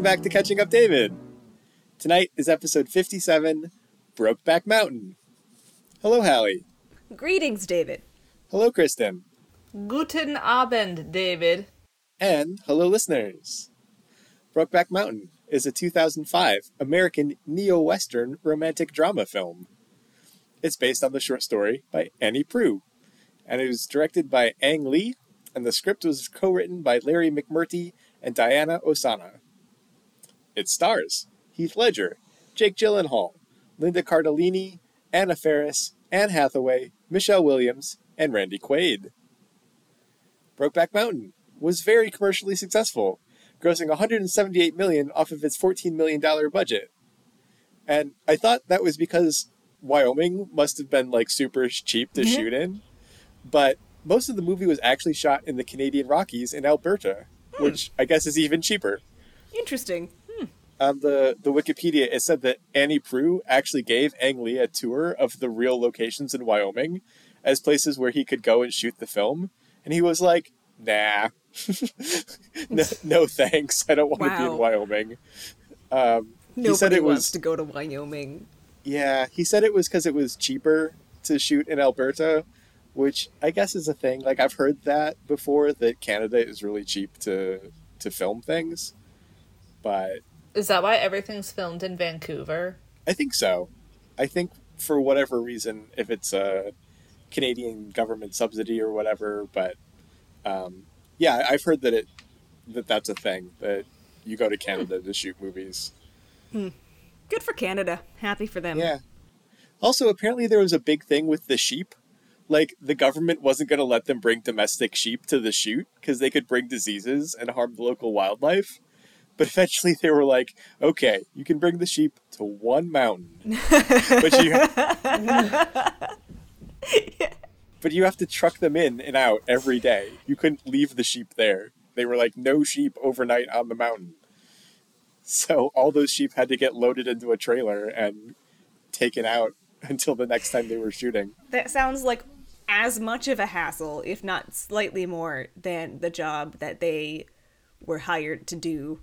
Welcome back to Catching Up David. Tonight is episode 57 Brokeback Mountain. Hello, Hallie. Greetings, David. Hello, Kristen. Guten Abend, David. And hello, listeners. Brokeback Mountain is a 2005 American neo Western romantic drama film. It's based on the short story by Annie Proulx, and it was directed by Ang Lee, and the script was co written by Larry McMurtry and Diana Ossana. It stars Heath Ledger, Jake Gyllenhaal, Linda Cardellini, Anna Faris, Anne Hathaway, Michelle Williams, and Randy Quaid. Brokeback Mountain was very commercially successful, grossing 178 million off of its 14 million dollar budget. And I thought that was because Wyoming must have been like super cheap to mm-hmm. shoot in, but most of the movie was actually shot in the Canadian Rockies in Alberta, hmm. which I guess is even cheaper. Interesting. On the, the Wikipedia, it said that Annie Proulx actually gave Ang Lee a tour of the real locations in Wyoming as places where he could go and shoot the film. And he was like, nah, no, no thanks. I don't want to be in Wyoming. Um, Nobody he said it wants was, to go to Wyoming. yeah, he said it was because it was cheaper to shoot in Alberta, which I guess is a thing. Like I've heard that before that Canada is really cheap to to film things, but Is that why everything's filmed in Vancouver? I think so. I think for whatever reason, if it's a Canadian government subsidy or whatever, but um, yeah, I've heard that it that that's a thing that you go to Canada to shoot movies. Good for Canada. Happy for them. Yeah. Also, apparently there was a big thing with the sheep. Like the government wasn't going to let them bring domestic sheep to the shoot because they could bring diseases and harm the local wildlife. But eventually they were like, "Okay, you can bring the sheep to one mountain, but you but you have to truck them in and out every day. You couldn't leave the sheep there. They were like, no sheep overnight on the mountain. So all those sheep had to get loaded into a trailer and taken out until the next time they were shooting. That sounds like as much of a hassle, if not slightly more, than the job that they were hired to do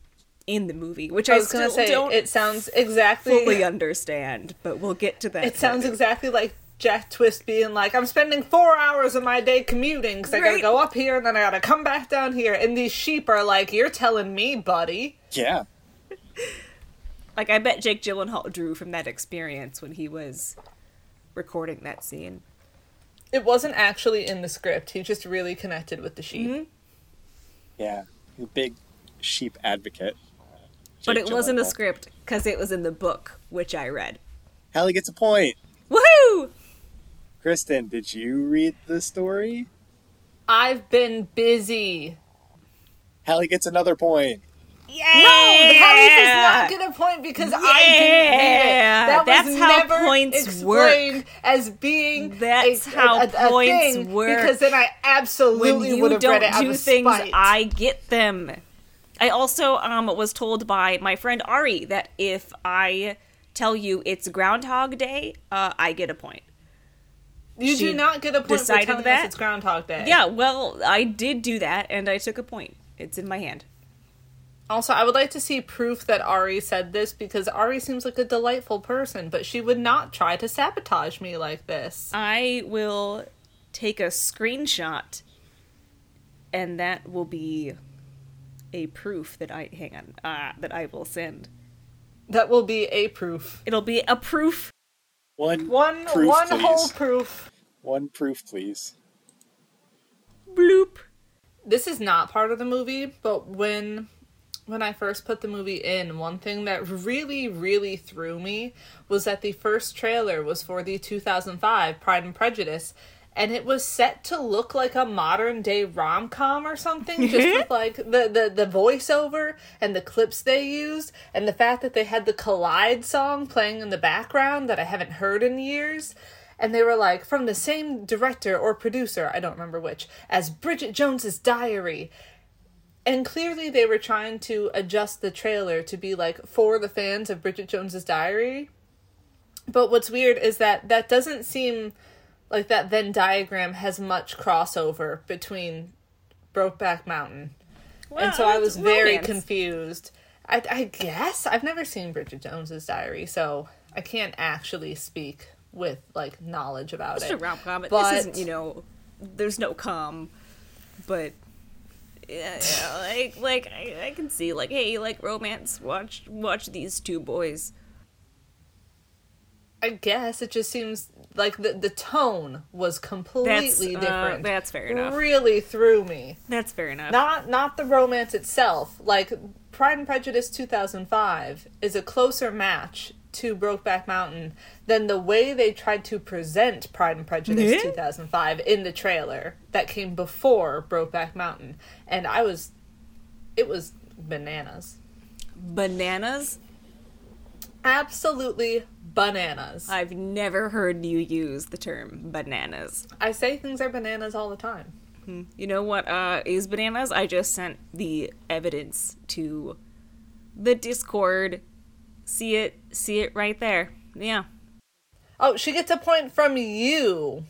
in the movie, which I, I was gonna still say don't it sounds exactly. fully understand, but we'll get to that. it sounds exactly like Jack Twist being like, "I'm spending four hours of my day commuting because I gotta go up here and then I gotta come back down here." And these sheep are like, "You're telling me, buddy." Yeah. like I bet Jake Gyllenhaal drew from that experience when he was recording that scene. It wasn't actually in the script. He just really connected with the sheep. Mm-hmm. Yeah. He's big sheep advocate. But it wasn't a script because it was in the book, which I read. Hallie gets a point. Woohoo! Kristen, did you read the story? I've been busy. Hallie gets another point. Yeah! No, Hallie does not get a point because I didn't read it. Yeah, That was that's how never points explained as being That's a, how a, a points thing, work. Because then I absolutely would have don't read it out do of things, spite. I get them. I also um was told by my friend Ari that if I tell you it's Groundhog Day, uh, I get a point. you she do not get a point for telling that? us it's Groundhog Day. Yeah, well, I did do that, and I took a point. It's in my hand. Also, I would like to see proof that Ari said this because Ari seems like a delightful person, but she would not try to sabotage me like this. I will take a screenshot, and that will be a proof that I hang on uh, that I will send. That will be a proof. It'll be a proof. One One proof, one please. whole proof. One proof, please. Bloop. this is not part of the movie, but when when I first put the movie in, one thing that really really threw me was that the first trailer was for the 2005 Pride and Prejudice and it was set to look like a modern day rom-com or something just with like the, the the voiceover and the clips they used and the fact that they had the Collide song playing in the background that I haven't heard in years and they were like from the same director or producer, I don't remember which, as Bridget Jones's Diary. And clearly they were trying to adjust the trailer to be like for the fans of Bridget Jones's Diary. But what's weird is that that doesn't seem like that Venn diagram has much crossover between Brokeback Mountain and so I it's was very romance. confused. I, I guess I've never seen Bridget Jones's Diary, so I can't actually speak with like knowledge about It's it. a rom com. But- This isn't, you know, there's no com, but yeah, yeah, like like I, I can see like, hey, you like romance? Watch watch these two boys. I guess it just seems like the the tone was completely uh, different. that's fair enough. Really threw me. That's fair enough. Not not the romance itself. Like Pride and Prejudice 2005 is a closer match to Brokeback Mountain than the way they tried to present Pride and Prejudice Yeah. 2005 in the trailer that came before Brokeback Mountain. And I was it was bananas. Bananas. Absolutely bananas. I've never heard you use the term bananas. I say things are bananas all the time. You know what uh, is bananas? I just sent the evidence to the Discord. See it, see it right there. Yeah. Oh, she gets a point from you.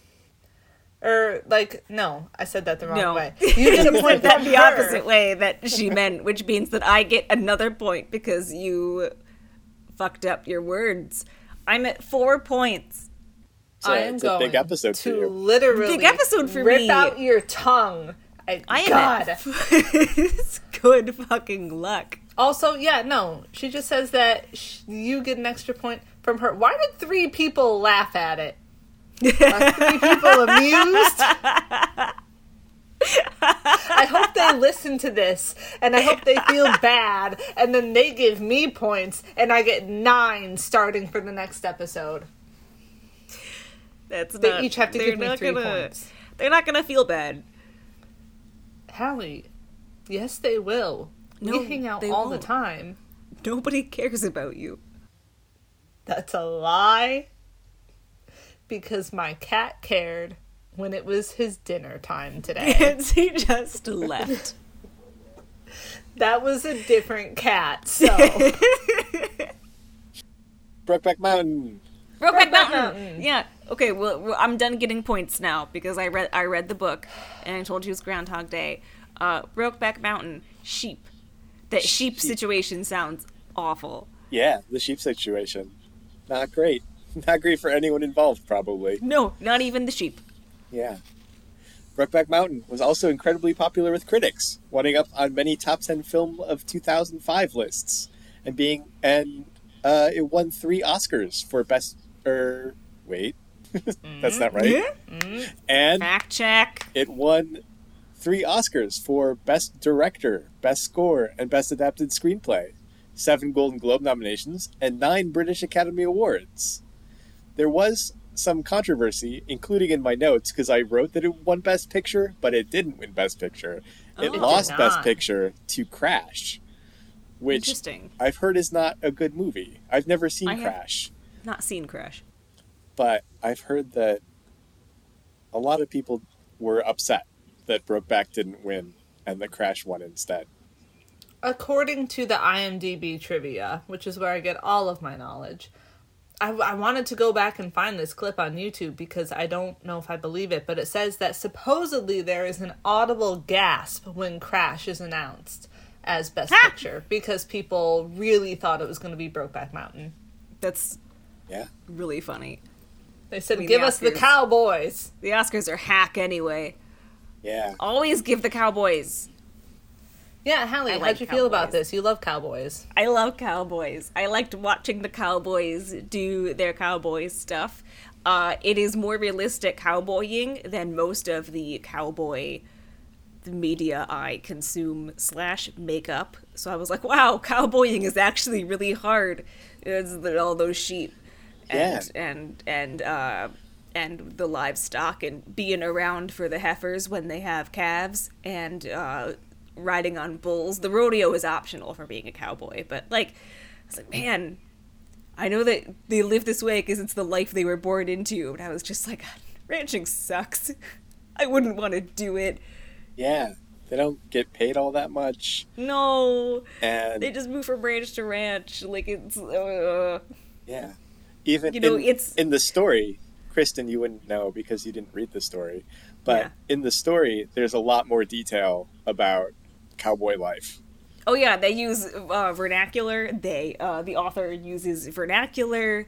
Or like no, I said that the wrong No. way. You get a point that from the her. opposite way that she meant, which means that I get another point because you fucked up your words. I'm at four points. So I am it's a going big episode for to you. literally Big episode for rip me. out your tongue. I, I am God. at it's good fucking luck. Also, yeah, no. She just says that sh- you get an extra point from her. Why did three people laugh at it? Are three people amused? I hope they listen to this and I hope they feel bad and then they give me points and I get nine starting for the next episode. That's They not, each have to they're give me not three gonna, points. They're not gonna feel bad. Hallie, yes, they will. No, we hang out they all won't. the time. Nobody cares about you. That's a lie. Because my cat cared when it was his dinner time today. And he just left. that was a different cat, so. Brokeback Mountain. Brokeback Brokeback Mountain. Mountain. Yeah. Okay. Well, well, I'm done getting points now because I read I read the book and I told you it was Groundhog Day. Uh, Brokeback Mountain. Sheep. That sheep, Sheep. situation sounds awful. Yeah, the sheep situation. Not great. Not great for anyone involved, probably. No, not even the sheep. Yeah. Brokeback Mountain was also incredibly popular with critics, winding up on many top 10 film of 2005 lists, and being and uh, it won three Oscars for best. Er, wait, that's not right. And Fact check. it won three Oscars for Best Director, Best Score, and Best Adapted Screenplay, seven Golden Globe nominations, and nine British Academy Awards. There was some controversy, including in my notes, because I wrote that it won Best Picture, but it didn't win Best Picture. It Oh. It lost did Best. Picture to Crash, which Interesting. I've heard is not a good movie. I've never seen I have- Crash Not seen Crash. but I've heard that a lot of people were upset that Brokeback didn't win and that Crash won instead. According to the IMDb trivia, which is where I get all of my knowledge, I, I wanted to go back and find this clip on YouTube because I don't know if I believe it, but it says that supposedly there is an audible gasp when Crash is announced as Best Ha! Picture because people really thought it was going to be Brokeback Mountain. That's Yeah. really funny. They said, mean, "Give the us the Cowboys." The Oscars are hack anyway. Yeah. Always give the Cowboys. Yeah, Hallie, I how'd like you feel about this? You love Cowboys. I love cowboys. I liked watching the cowboys do their cowboy stuff. Uh, it is more realistic cowboying than most of the cowboy media I consume slash makeup. So I was like, wow, cowboying is actually really hard. It's all those sheep and and and uh, and the livestock and being around for the heifers when they have calves and uh, riding on bulls. The rodeo is optional for being a cowboy, but like, I was like, man, I know that they live this way because it's the life they were born into. And I was just like, ranching sucks. I wouldn't want to do it. Yeah. They don't get paid all that much. No, And they just move from ranch to ranch. Like it's. Uh, yeah. Even You know, in, it's- in the story, Kristen, you wouldn't know because you didn't read the story. But Yeah. in the story, there's a lot more detail about cowboy life. Oh yeah, they use uh, vernacular. They uh, the author uses vernacular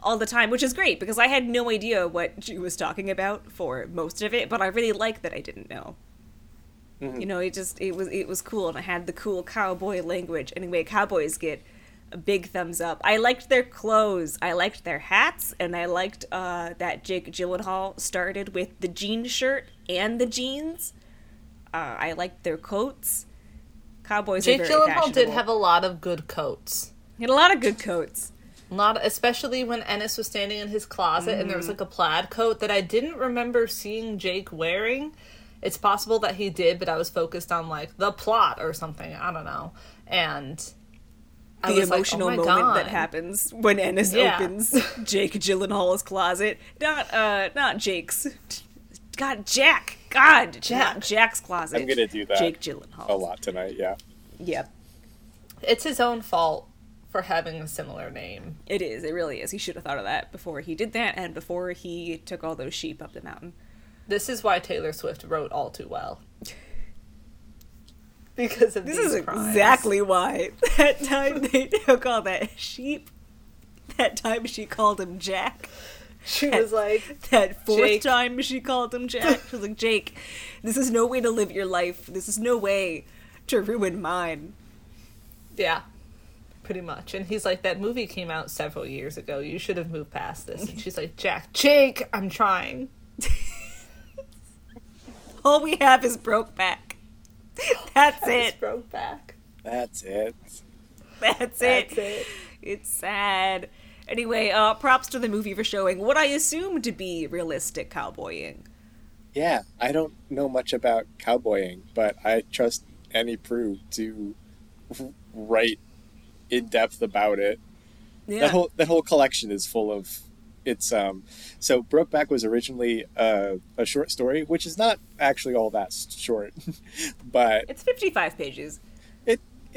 all the time, which is great because I had no idea what she was talking about for most of it, but I really like that I didn't know. You know, it just it was it was cool, and I had the cool cowboy language. Anyway, cowboys get a big thumbs up. I liked their clothes, I liked their hats, and I liked uh, that Jake Gyllenhaal started with the jean shirt and the jeans. Uh, I liked their coats. Cowboys Jake Gyllenhaal did have a lot of good coats. He had a lot of good coats. A lot, especially when Ennis was standing in his closet and there was like a plaid coat that I didn't remember seeing Jake wearing. It's possible that he did, but I was focused on like the plot or something. I don't know. And I The was like, emotional oh moment that happens when Ennis Yeah. opens Jake Gyllenhaal's closet. Not uh not Jake's. God, Jack. God, Jack. Jack's closet. I'm gonna do that Jake Gyllenhaal. a lot tonight. Yeah. Yep. It's his own fault for having a similar name. It is. It really is. He should have thought of that before he did that and before he took all those sheep up the mountain. This is why Taylor Swift wrote All Too Well. Because of This these is crimes. exactly why that time they took all that sheep. That time she called him Jack. She was like, That fourth Jake. time she called him Jack. She was like, Jake, this is no way to live your life. This is no way to ruin mine. yeah, pretty much. And he's like, that movie came out several years ago. You should have moved past this. And she's like, Jack, Jake, I'm trying. All we have is Brokeback. That's it. broke back. That's it. That's it. That's it. It's sad. Anyway, uh, props to the movie for showing what I assume to be realistic cowboying. Yeah, I don't know much about cowboying, but I trust Annie Proulx to write in depth about it. Yeah. That whole that whole collection is full of it's um so Brokeback was originally a, a short story, which is not actually all that short, but it's 55 pages.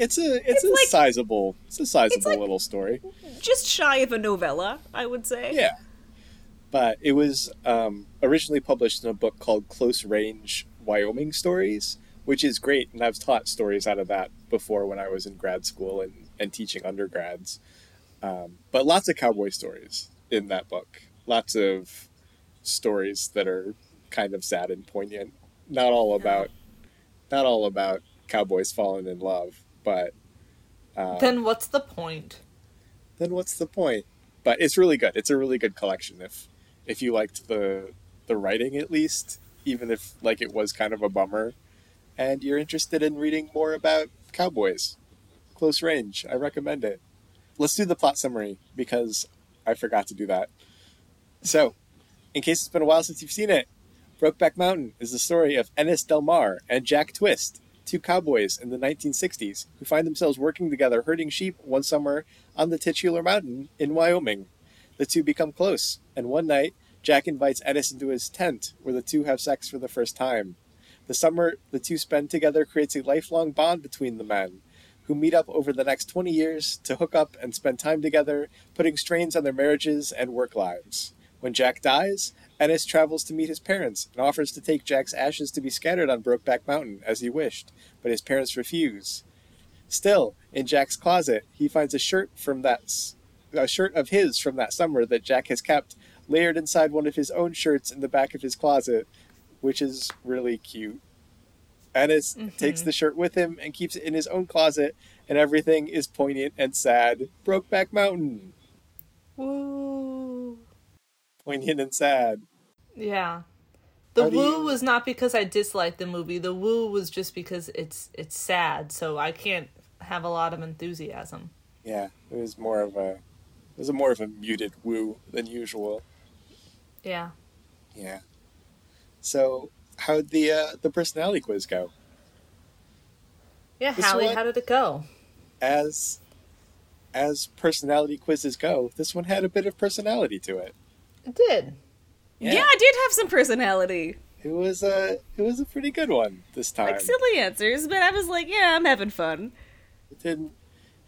It it's a it's, It's a like- sizable it's a sizable like- little story. Just shy of a novella, I would say. Yeah. But it was um, originally published in a book called Close Range Wyoming Stories, which is great. And I've taught stories out of that before when I was in grad school and, and teaching undergrads. Um, but lots of cowboy stories in that book. Lots of stories that are kind of sad and poignant. Not all about, not all about cowboys falling in love, but uh, Then what's the point? then what's the point? But it's really good. It's a really good collection. If if you liked the the writing at least, even if like it was kind of a bummer, and you're interested in reading more about cowboys, close range, I recommend it. Let's do the plot summary because I forgot to do that. So, in case it's been a while since you've seen it, Brokeback Mountain is the story of Ennis Del Mar and Jack Twist, two cowboys in the 1960s who find themselves working together herding sheep one summer on the titular mountain in Wyoming. The two become close, and one night, Jack invites Ennis into his tent, where the two have sex for the first time. The summer the two spend together creates a lifelong bond between the men, who meet up over the next 20 years to hook up and spend time together, putting strains on their marriages and work lives. When Jack dies, Ennis travels to meet his parents and offers to take Jack's ashes to be scattered on Brokeback Mountain as he wished, but his parents refuse. Still, in Jack's closet, he finds a shirt from that a shirt of his from that summer that Jack has kept layered inside one of his own shirts in the back of his closet, which is really cute. Ennis mm-hmm. takes the shirt with him and keeps it in his own closet, and everything is poignant and sad. Brokeback Mountain, Woo. poignant and sad. Yeah. The woo you- was not because I disliked the movie. The woo was just because it's it's sad, so I can't have a lot of enthusiasm. Yeah, it was more of a it was a more of a muted woo than usual. Yeah. Yeah. So how'd the uh, the personality quiz go? Yeah, This Hallie, one- how did it go? As as personality quizzes go, this one had a bit of personality to it. It did. Yeah. I did have some personality. It was a it was a pretty good one this time. Like silly answers, but I was like, yeah, I'm having fun. It didn't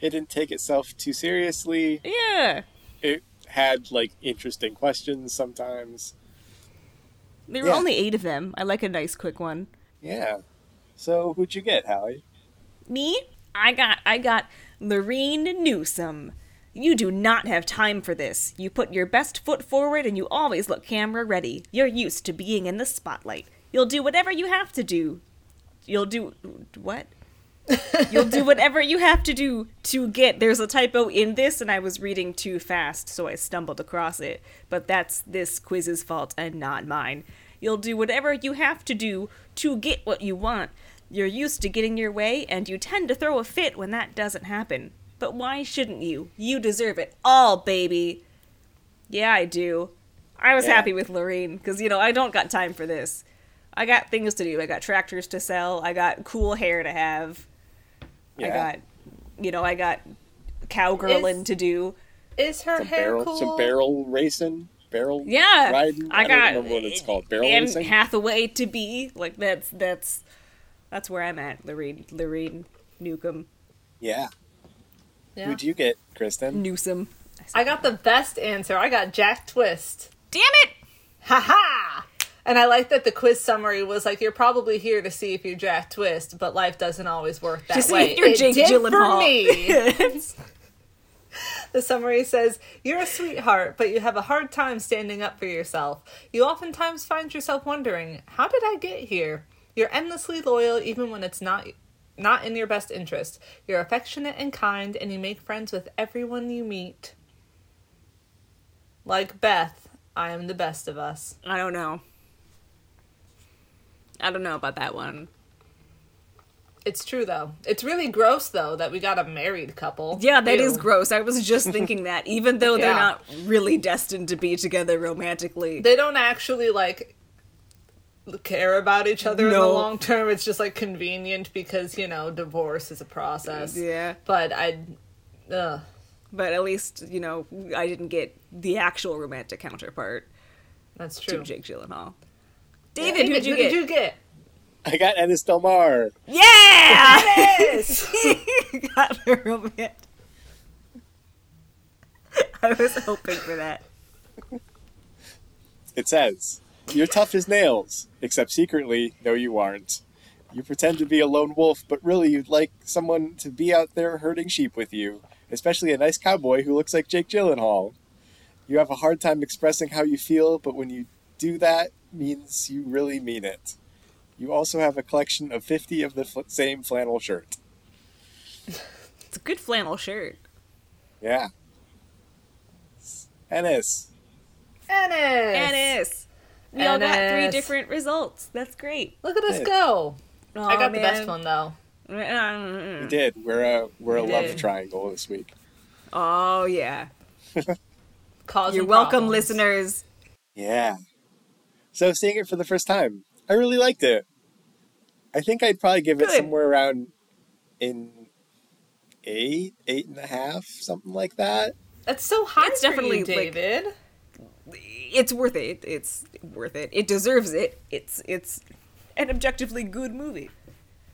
it didn't take itself too seriously. Yeah. It had like interesting questions sometimes. There were Yeah. only eight of them. I like a nice quick one. Yeah. So who'd you get, Hallie? Me? I got I got Lureen Newsome. You do not have time for this. You put your best foot forward and you always look camera ready. You're used to being in the spotlight. You'll do whatever you have to do. You'll do what? You'll do whatever you have to do to get. There's a typo in this, and I was reading too fast, so I stumbled across it. But that's this quiz's fault and not mine. You'll do whatever you have to do to get what you want. You're used to getting your way, and you tend to throw a fit when that doesn't happen. But why shouldn't you? You deserve it all, baby. Yeah, I do. I was Yeah. happy with Lureen, because, you know, I don't got time for this. I got things to do. I got tractors to sell. I got cool hair to have. Yeah. I got, you know, I got cowgirling Is- to do. Is her some hair barrel, cool? some barrel racing, barrel Yeah, riding. I I, got don't remember what it's called. Barrel Anne racing. Hathaway to be like that's that's that's where I'm at. Lureen Lureen Newcomb yeah. Yeah. Who'd you get, Kristen? Newsome. I got the best answer. I got Jack Twist. Damn it! Ha ha! And I like that the quiz summary was like, "You're probably here to see if you're Jack Twist, but life doesn't always work that To see way." if you're It Jake did Gyllenhaal. For me. the summary says, "You're a sweetheart, but you have a hard time standing up for yourself. You oftentimes find yourself wondering, how did I get here? You're endlessly loyal, even when it's not." Not in your best interest. You're affectionate and kind, and you make friends with everyone you meet. Like Beth, I am the best of us. I don't know. I don't know about that one. It's true though. It's really gross though that we got a married couple. Yeah, that is Ew. gross. I was just thinking that, even though they're Yeah. not really destined to be together romantically. They don't actually like care about each other in the long term. It's just like convenient because you know divorce is a process. yeah, But I, ugh. but at least you know I didn't get the actual romantic counterpart that's true. to true. Jake Gyllenhaal. David, David, who'd you who get? did you get? I got Ennis Del Mar. Yeah, Yes. got a romantic. I was hoping for that. It says, You're tough as nails, except secretly, no, you aren't. You pretend to be a lone wolf, but really you'd like someone to be out there herding sheep with you, especially a nice cowboy who looks like Jake Gyllenhaal. You have a hard time expressing how you feel, but when you do that, means you really mean it. You also have a collection of 50 of the fl- same flannel shirt. It's a good flannel shirt. Yeah. Ennis. Ennis. Ennis. We all got three different results. That's great. Look at us Yeah. go. Aw, I got the best one though. We did. We're a, we're a We love did. triangle this week. Oh yeah. Causing You're welcome, problems. listeners. Yeah. So seeing it for the first time, I really liked it. I think I'd probably give it somewhere around in eight, eight and a half, something like that. That's so high It's for definitely, you, like- David. It's worth it. It's worth it. It deserves it. It's it's an objectively good movie.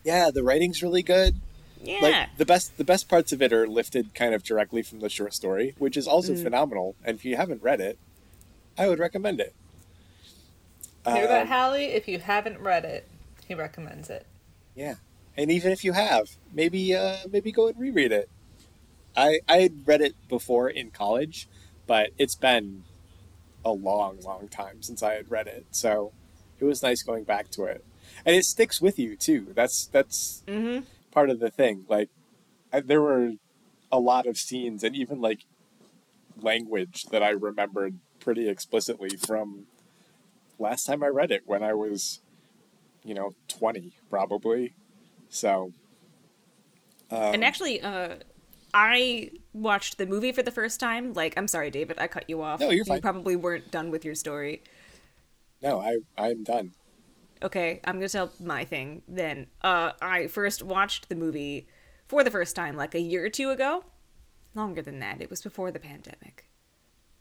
Yeah, the writing's really good. Yeah. Like the best the best parts of it are lifted kind of directly from the short story, which is also Mm. phenomenal. And if you haven't read it, I would recommend it. Hear that, Um, Hallie? If you haven't read it, he recommends it. Yeah, and even if you have, maybe uh, maybe go and reread it. I I had read it before in college, but it's been a long, long time since I had read it, so it was nice going back to it, and it sticks with you too. That's that's mm-hmm. part of the thing. Like, I, there were a lot of scenes and even like language that I remembered pretty explicitly from last time I read it when I was, you know, twenty probably. So, um, And actually, uh, I watched the movie for the first time. Like, I'm sorry, David, I cut you off. No, you're fine. You probably weren't done with your story. no, I I'm done. Okay, I'm gonna tell my thing then. Uh, I first watched the movie for the first time like a year or two ago. Longer than that. It was before the pandemic.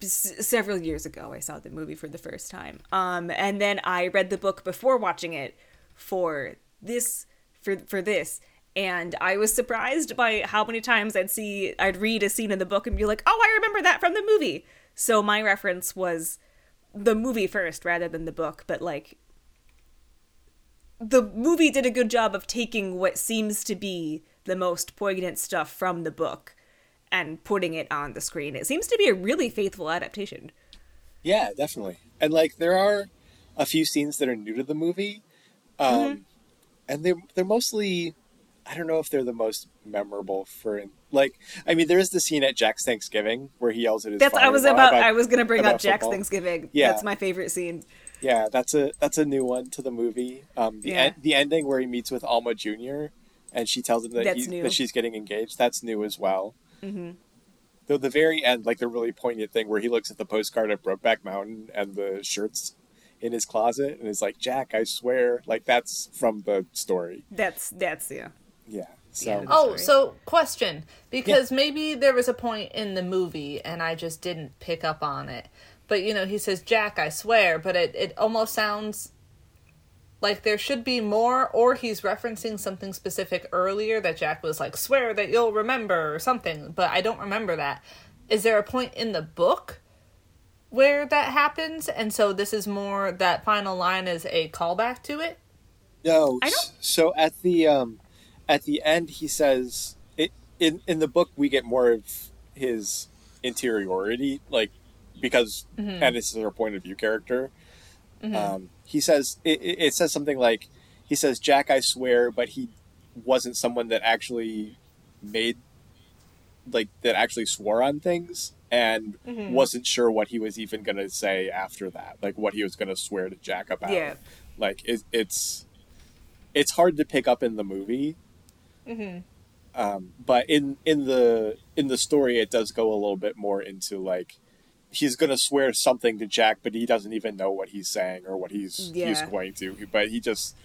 S- several years ago, I saw the movie for the first time. Um, and then I read the book before watching it for this for for this. And I was surprised by how many times I'd see I'd read a scene in the book and be like, "Oh, I remember that from the movie." So my reference was the movie first rather than the book, but like the movie did a good job of taking what seems to be the most poignant stuff from the book and putting it on the screen. It seems to be a really faithful adaptation. Yeah, definitely. And like there are a few scenes that are new to the movie, um, Mm-hmm. and they they're mostly. I don't know if they're the most memorable for like. I mean, there is the scene at Jack's Thanksgiving where he yells at his. That's I was father-in-law about, I was gonna bring up Jack's football. Thanksgiving. Yeah. That's my favorite scene. Yeah, that's a that's a new one to the movie. Um, the Yeah. en- the ending where he meets with Alma Jr. and she tells him that he, that she's getting engaged. That's new as well. Mm-hmm. Though the very end, like the really poignant thing where he looks at the postcard of Brokeback Mountain and the shirts in his closet and is like, "Jack, I swear," like that's from the story. That's that's yeah. Yeah. So Yeah. Oh, Sorry. so question because maybe there was a point in the movie and I just didn't pick up on it. But you know, he says Jack, I swear, but it it almost sounds like there should be more or he's referencing something specific earlier that Jack was like swear that you'll remember or something, but I don't remember that. Is there a point in the book where that happens and so this is more that final line is a callback to it? No. I don't- So at the um, at the end, he says it in in the book we get more of his interiority, like because mm-hmm. Ennis is our point of view character. Mm-hmm. Um, he says it, it says something like he says Jack, I swear, but he wasn't someone that actually made like that actually swore on things and mm-hmm. wasn't sure what he was even going to say after that like what he was going to swear to jack about Yeah. like it, it's it's hard to pick up in the movie um, but in in the in the story it does go a little bit more into like he's going to swear something to jack but he doesn't even know what he's saying or what he's he's going to but he just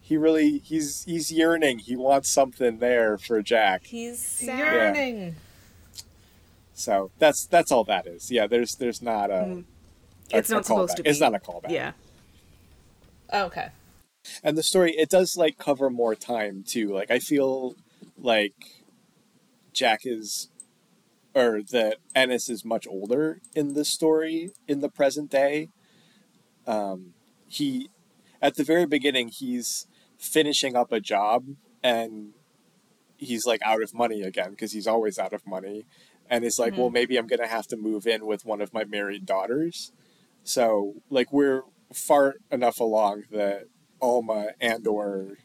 he really he's he's yearning he wants something there for jack He's sad. Yearning. so that's that's all that is yeah there's there's not a, a- Mm. It's a not supposed callback. to be. it's not a callback Yeah. Okay. And the story it does like cover more time too. Like i feel like jack is or that ennis is much older in the story in the present day. Um he at the very beginning he's finishing up a job and he's like out of money again because he's always out of money. And it's like well maybe i'm gonna have to move in with one of my married daughters. So like we're far enough along that Alma and or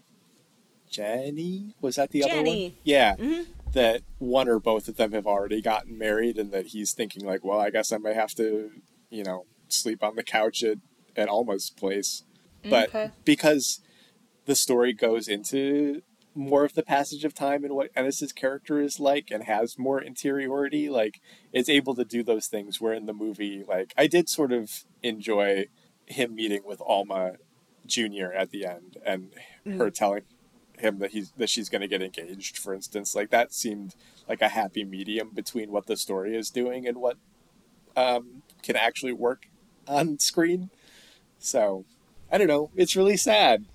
Jenny was that the other one? Jenny. Yeah, mm-hmm. that one or both of them have already gotten married, and that he's thinking like, well, I guess I might have to, you know, sleep on the couch at at Alma's place, mm, but Okay. because the story goes into more of the passage of time and what Ennis's character is like and has more interiority, like it's able to do those things where in the movie, like I did sort of enjoy him meeting with Alma Jr. at the end and her telling him that he's that she's gonna get engaged, for instance. Like that seemed like a happy medium between what the story is doing and what um, can actually work on screen. So I don't know. It's really sad.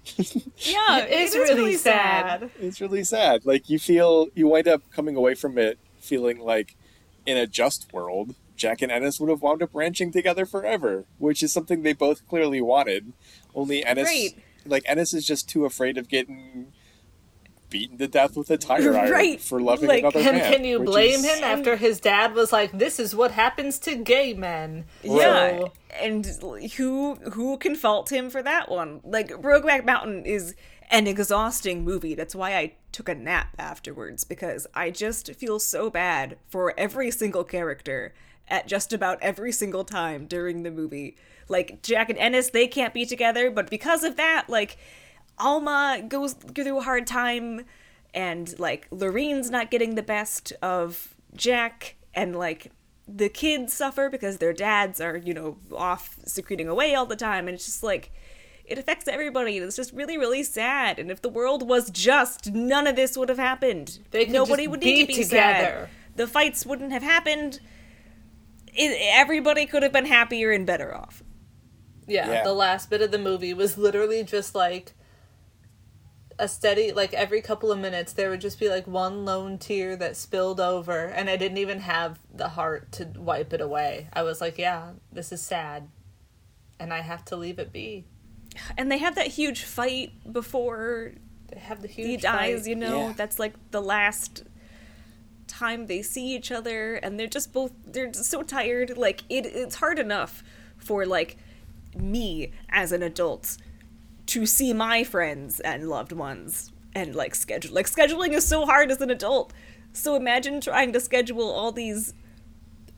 Yeah, It is really sad. It's really sad. Like you feel you wind up coming away from it feeling like in a just world, Jack and Ennis would have wound up ranching together forever, which is something they both clearly wanted. Only Ennis Right. like Ennis is just too afraid of getting beaten to death with a tire iron Right. for loving Like, another And man. can you blame is- him after his dad was like, "This is what happens to gay men"? Yeah, So- and who who can fault him for that one? Like Brokeback Mountain is an exhausting movie. That's why I took a nap afterwards because I just feel so bad for every single character at just about every single time during the movie. Like Jack and Ennis, they can't be together, but because of that, like Alma goes through a hard time and like Lureen's not getting the best of Jack and like the kids suffer because their dads are, you know, off secreting away all the time and it's just like it affects everybody. It's just really, really sad. And if the world was just, none of this would have happened. They Nobody would need to be be together. sad. The fights wouldn't have happened. It, everybody could have been happier and better off. Yeah, Yeah. the last bit of the movie was literally just like a steady like every couple of minutes there would just be like one lone tear that spilled over and I didn't even have the heart to wipe it away. I was like, yeah, this is sad. And I have to leave it be. and they have that huge fight before They have the huge he dies, fight. you know. Yeah. That's like the last time they see each other and they're just both they're just so tired. Like it it's hard enough for like me as an adult to see my friends and loved ones and like schedule like scheduling is so hard as an adult. So imagine trying to schedule all these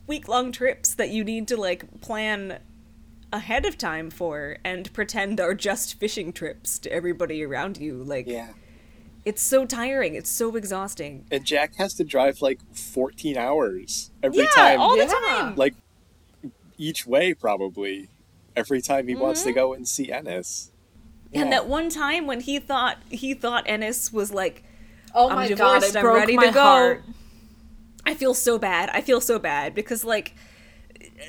week long trips that you need to like plan ahead of time for and pretend are just fishing trips to everybody around you. Like Yeah. it's so tiring. It's so exhausting. And Jack has to drive like 14 hours every yeah, time. all the Yeah. time. Like each way, probably. Every time he wants to Mm-hmm. go and see Ennis. And that one time when he thought he thought Ennis was like, Oh I'm my divorced, god, I'm broke ready my to go. heart. I feel so bad. I feel so bad because like,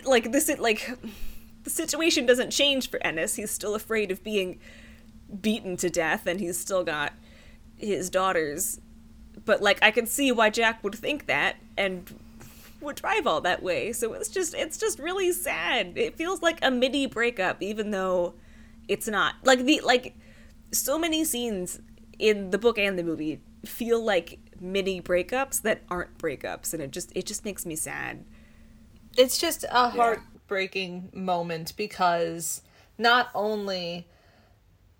like this like, the situation doesn't change for Ennis. He's still afraid of being beaten to death, and he's still got his daughters. But like, I can see why Jack would think that and would drive all that way. So it's just it's just really sad. It feels like a mini breakup, even though it's not. Like the like so many scenes in the book and the movie feel like mini breakups that aren't breakups and it just it just makes me sad. It's just a heartbreaking moment because not only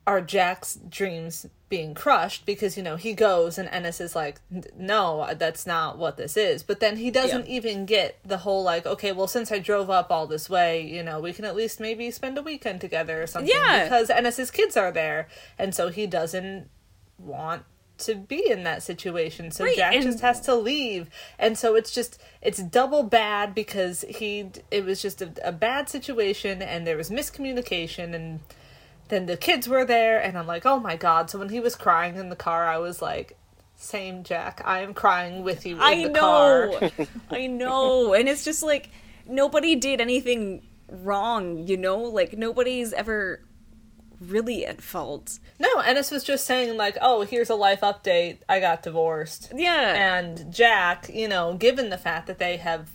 are Jack's dreams being crushed because you know he goes and Ennis is like no that's not what this is but then he doesn't Yeah. even get the whole like okay well since I drove up all this way you know we can at least maybe spend a weekend together or something Yeah. because Ennis's kids are there and so he doesn't want to be in that situation so Right, Jack and- just has to leave and so it's just it's double bad because he it was just a, a bad situation and there was miscommunication and then the kids were there and i'm like oh my god so when he was crying in the car i was like same jack i am crying with you in I the know. car I know. And it's just like nobody did anything wrong, you know? Like nobody's ever really at fault. no ennis was just saying like oh here's a life update i got divorced Yeah. and jack you know given the fact that they have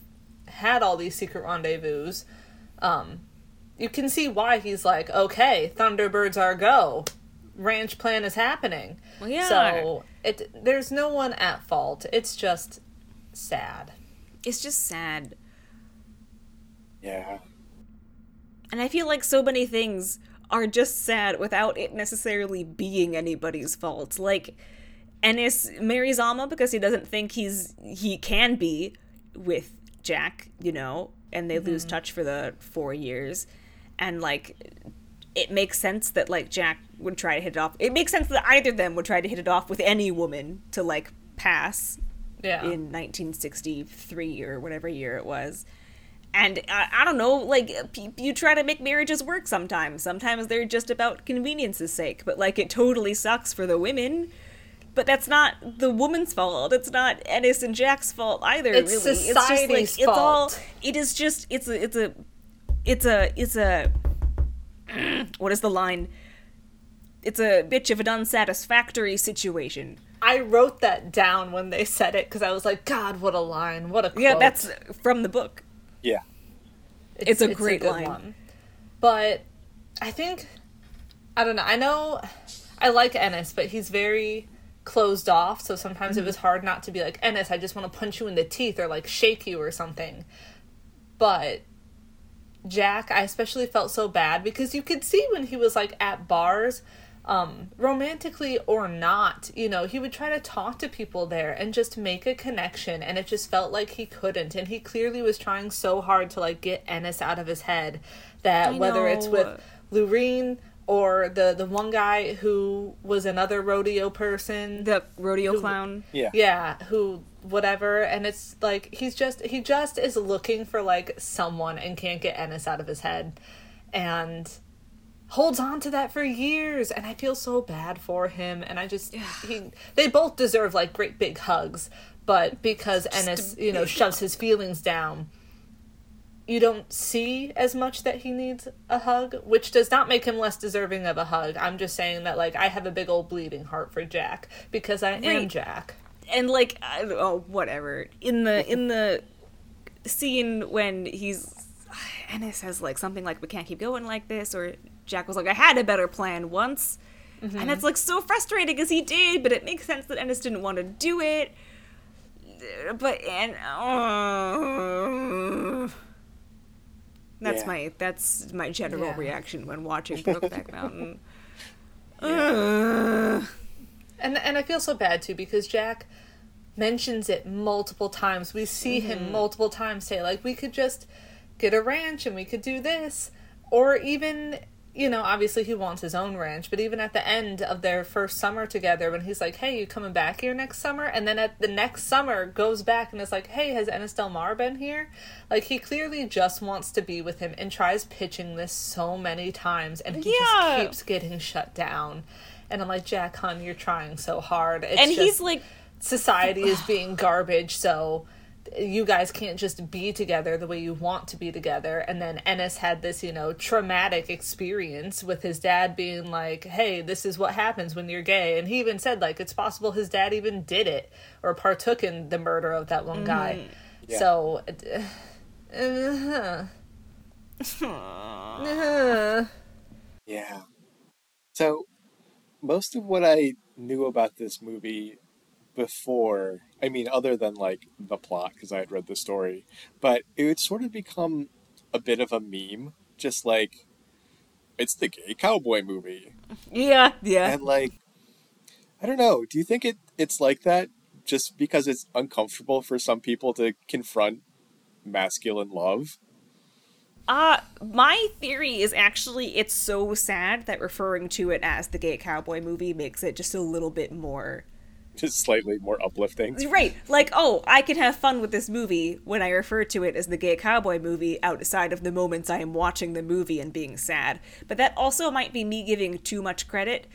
had all these secret rendezvous um you can see why he's like okay thunderbirds are go ranch plan is happening Well, yeah. so it there's no one at fault it's just sad it's just sad. Yeah. And I feel like so many things are just sad without it necessarily being anybody's fault. Like Ennis marries Alma because he doesn't think he's he can be with Jack, you know, and they lose mm-hmm. touch for the 4 years. And like it makes sense that like Jack would try to hit it off. It makes sense that either of them would try to hit it off with any woman to like pass yeah in 1963 or whatever year it was. And I, I don't know, like, p- you try to make marriages work sometimes. Sometimes they're just about convenience's sake, but like, it totally sucks for the women. But that's not the woman's fault. It's not Ennis and Jack's fault either. It's really, it's society's just like it's all. fault. It is just. It's a. It's a. It's a. It's a. What is the line? It's a bitch of an unsatisfactory situation. i wrote that down when they said it because i was like god what a line what a quote. Yeah, that's from the book. Yeah. It's a great line. But I think I don't know. I know I like Ennis, but he's very closed off, so sometimes Mm-hmm. it was hard not to be like, Ennis, I just want to punch you in the teeth or like shake you or something. But Jack, I especially felt so bad because you could see when he was like at bars, um, romantically or not, you know, he would try to talk to people there and just make a connection, and it just felt like he couldn't. And he clearly was trying so hard to like get Ennis out of his head that whether it's with Lureen or the the one guy who was another rodeo person, The rodeo clown. Yeah. yeah who whatever. And it's like he's just he just is looking for like someone and can't get ennis out of his head. And holds on to that for years. And i feel so bad for him. And i just he they both deserve like great big hugs. But because ennis you know shoves his feelings down you don't see as much that he needs a hug, which does not make him less deserving of a hug. I'm just saying that like I have a big old bleeding heart for Jack because I am Jack. and like I, oh whatever in the in the scene when he's Ennis says like something like we can't keep going like this or Jack was like, I had a better plan once. Mm-hmm. And it's like so frustrating because he did, but it makes sense that Ennis didn't want to do it. But and uh, that's Yeah. my that's my general Yeah. reaction when watching Brokeback Mountain. And and I feel so bad too because Jack mentions it multiple times. We see him mm-hmm. multiple times say like we could just get a ranch and we could do this or even you know, obviously he wants his own ranch, but even at the end of their first summer together when he's like, "Hey, you coming back here next summer?" and then at the next summer goes back and is like, "Hey, has Ennis Del Mar been here?" Like he clearly just wants to be with him and tries pitching this so many times and he Yeah. just keeps getting shut down. And I'm like, Jack, hun, you're trying so hard. It's and just, he's like society is being garbage, so you guys can't just be together the way you want to be together. And then Ennis had this, you know, traumatic experience with his dad being like, hey, this is what happens when you're gay. And he even said, like, it's possible his dad even did it or partook in the murder of that one guy. Yeah. So. uh, uh, Yeah. So, most of what I knew about this movie before, I mean, other than like the plot, because I had read the story, but it would sort of become a bit of a meme, just like it's the gay cowboy movie. yeah, yeah. And like, I don't know, do you think it it's like that just because it's uncomfortable for some people to confront masculine love? Uh, my theory is actually it's so sad that referring to it as the gay cowboy movie makes it just a little bit more Just slightly more uplifting. right. Like, oh, I can have fun with this movie when I refer to it as the gay cowboy movie outside of the moments I am watching the movie and being sad. But that also might be me giving too much credit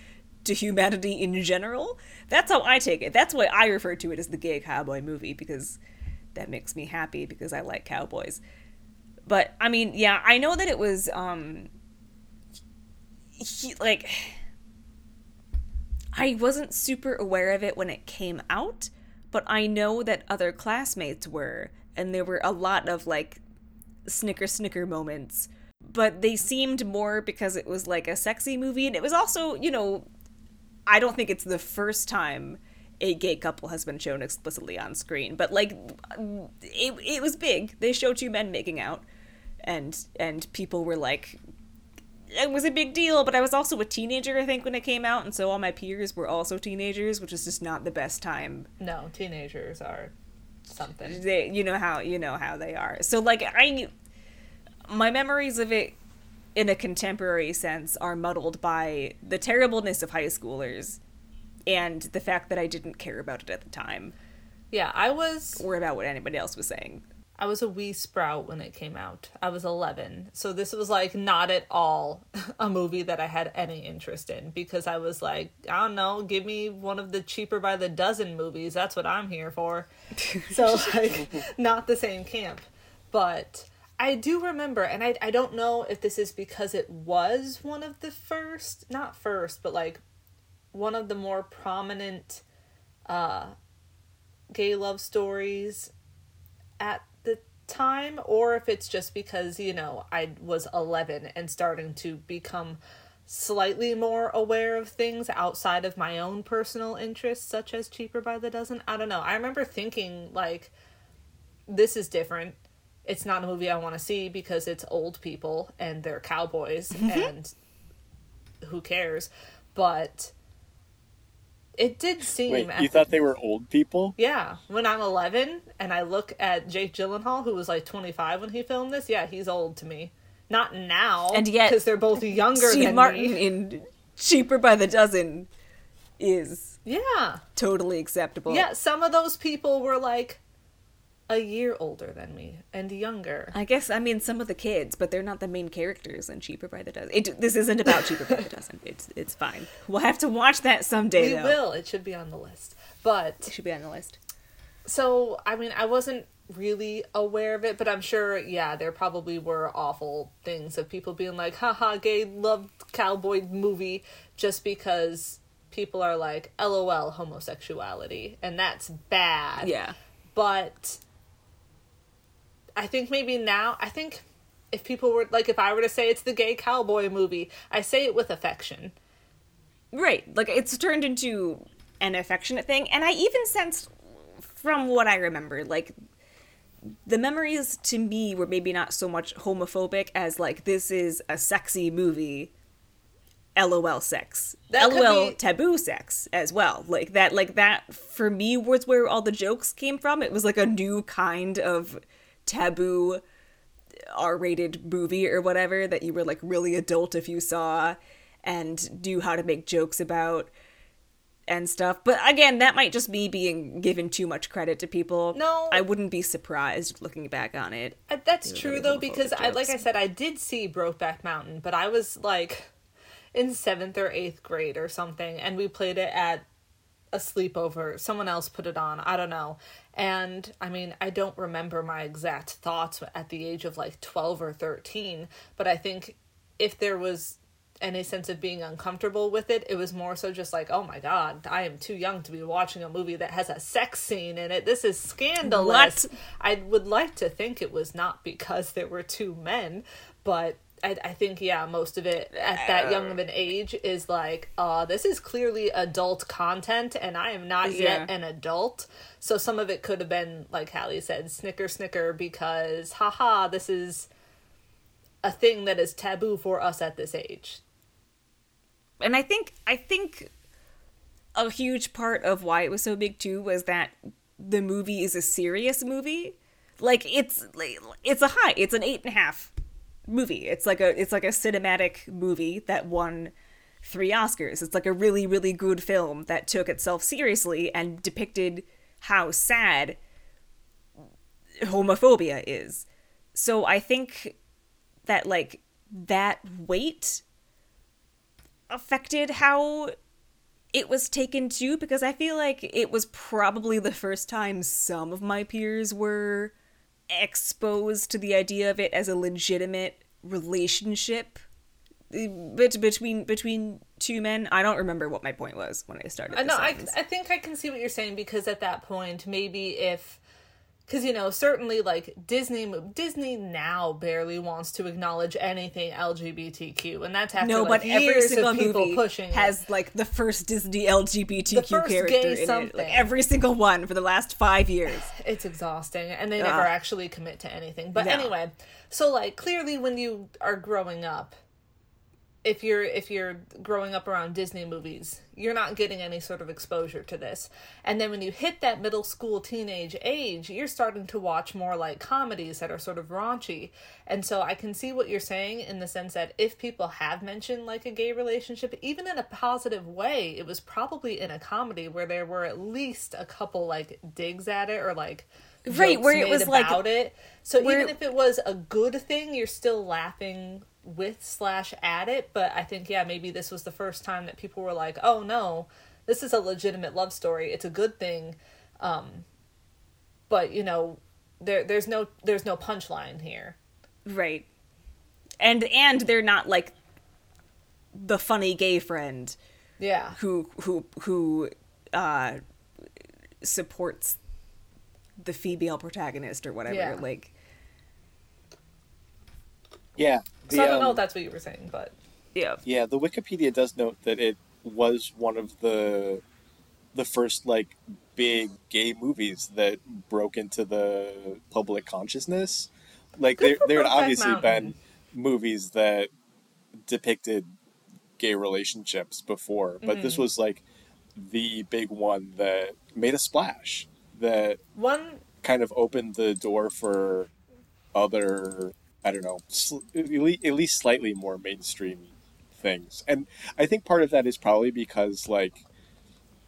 to humanity in general. That's how I take it. That's why I refer to it as the gay cowboy movie because that makes me happy because I like cowboys. But I mean, yeah, I know that it was um he, like I wasn't super aware of it when it came out, but I know that other classmates were, and there were a lot of like snicker snicker moments. But they seemed more because it was like a sexy movie, and it was also, you know, I don't think it's the first time a gay couple has been shown explicitly on screen, but like it, it was big. They showed two men making out, and and people were like, it was a big deal. But I was also a teenager, I think, when it came out, and so all my peers were also teenagers, which is just not the best time. no, teenagers are something. They, you know how you know how they are. So like I, my memories of it in a contemporary sense are muddled by the terribleness of high schoolers and the fact that I didn't care about it at the time Yeah, I was or about what anybody else was saying. I was a wee sprout when it came out. I was 11. So this was like not at all a movie that I had any interest in because I was like, I don't know, give me one of the cheaper by the dozen movies. That's what I'm here for. so like not the same camp. But I do remember and I I don't know if this is because it was one of the first, not first, but like one of the more prominent uh gay love stories at time or if it's just because you know I was 11 and starting to become slightly more aware of things outside of my own personal interests such as cheaper by the dozen I don't know. I remember thinking like this is different. It's not a movie I want to see because it's old people and they're cowboys mm-hmm. and who cares? But it did seem Wait, you thought they were old people? yeah, when I'm 11 and I look at Jake Gyllenhaal, who was like 25 when he filmed this, yeah, he's old to me. Not now, And yet, because they're both younger Steve than Martin me. in Cheaper by the Dozen is Yeah, totally acceptable. yeah. Some of those people were like a year older than me and younger. I guess I mean some of the kids, but they're not the main characters in Cheaper by the Dozen. It, this isn't about Cheaper by the Dozen. It's it's fine. We'll have to watch that someday. We though. will. It should be on the list. But It should be on the list. so I mean, I wasn't really aware of it, but I'm sure, yeah, there probably were awful things of people being like, haha, gay love cowboy movie, just because people are like, lol, homosexuality. And that's bad. Yeah. But I think maybe now, I think if people were like if I were to say it's the gay cowboy movie, I say it with affection. Right. Like it's turned into an affectionate thing. And I even sensed from what I remember, like the memories to me were maybe not so much homophobic as like this is a sexy movie. LOL sex. That LOL be- taboo sex as well. Like that like that for me was where all the jokes came from. It was like a new kind of taboo R-rated movie or whatever that you were like really adult if you saw and knew how to make jokes about and stuff. But again, that might just be being given too much credit to people. No. I wouldn't be surprised looking back on it. Uh, That's true really though because I like I said I did see Brokeback Mountain, but I was like in 7th or 8th grade or something and we played it at a sleepover. Someone else put it on. I don't know. And I mean, I don't remember my exact thoughts at the age of like 12 or 13, but I think if there was any sense of being uncomfortable with it, it was more so just like, oh my god, I am too young to be watching a movie that has a sex scene in it. This is scandalous. What? I would like to think it was not because there were two men, but I, I think yeah, most of it at that young of an age is like, uh, this is clearly adult content, and I am not yet an adult. So some of it could have been like Hallie said, snicker snicker, because haha, this is a thing that is taboo for us at this age. And I think I think a huge part of why it was so big too was that the movie is a serious movie. Like it's it's a high. It's an eight and a half movie. It's like a it's like a cinematic movie that won three Oscars. It's like a really really good film that took itself seriously and depicted how sad homophobia is. So I think that like that weight affected how it was taken too because I feel like it was probably the first time some of my peers were exposed to the idea of it as a legitimate relationship eh, bet- between between two men. I don't remember what my point was when I started. This know. I. I think I can see what you're saying because at that point, maybe if, because you know, certainly like Disney, Disney now barely wants to acknowledge anything LGBTQ, and that's after no, like, but every single movie pushing it. has like the first Disney LGBTQ The first character gay in it. something. Like every single one for the last five years. It's exhausting, and they never actually commit to anything. But No. anyway, so like clearly, when you are growing up, if you're if you're growing up around Disney movies, you're not getting any sort of exposure to this. And then when you hit that middle school teenage age, you're starting to watch more like comedies that are sort of raunchy. And so I can see what you're saying in the sense that if people have mentioned like a gay relationship, even in a positive way, it was probably in a comedy where there were at least a couple like digs at it or like Right, where it was, like- about it. So even if it was a good thing, you're still laughing with slash at it. But I think yeah, maybe this was the first time that people were like, "Oh no, this is a legitimate love story. It's a good thing." Um, but you know, there there's no there's no punchline here. Right. And and they're not like the funny gay friend Yeah, who who who uh supports the female protagonist or whatever. Yeah. Like Yeah. So I don't know um, if that's what you were saying, but yeah. Yeah, the Wikipedia does note that it was one of the the first like big gay movies that broke into the public consciousness. Like Good there there had obviously Mountain. been movies that depicted gay relationships before, but Mm. this was like the big one that made a splash that one kind of opened the door for other I don't know, sl- at least slightly more mainstream things. And I think part of that is probably because like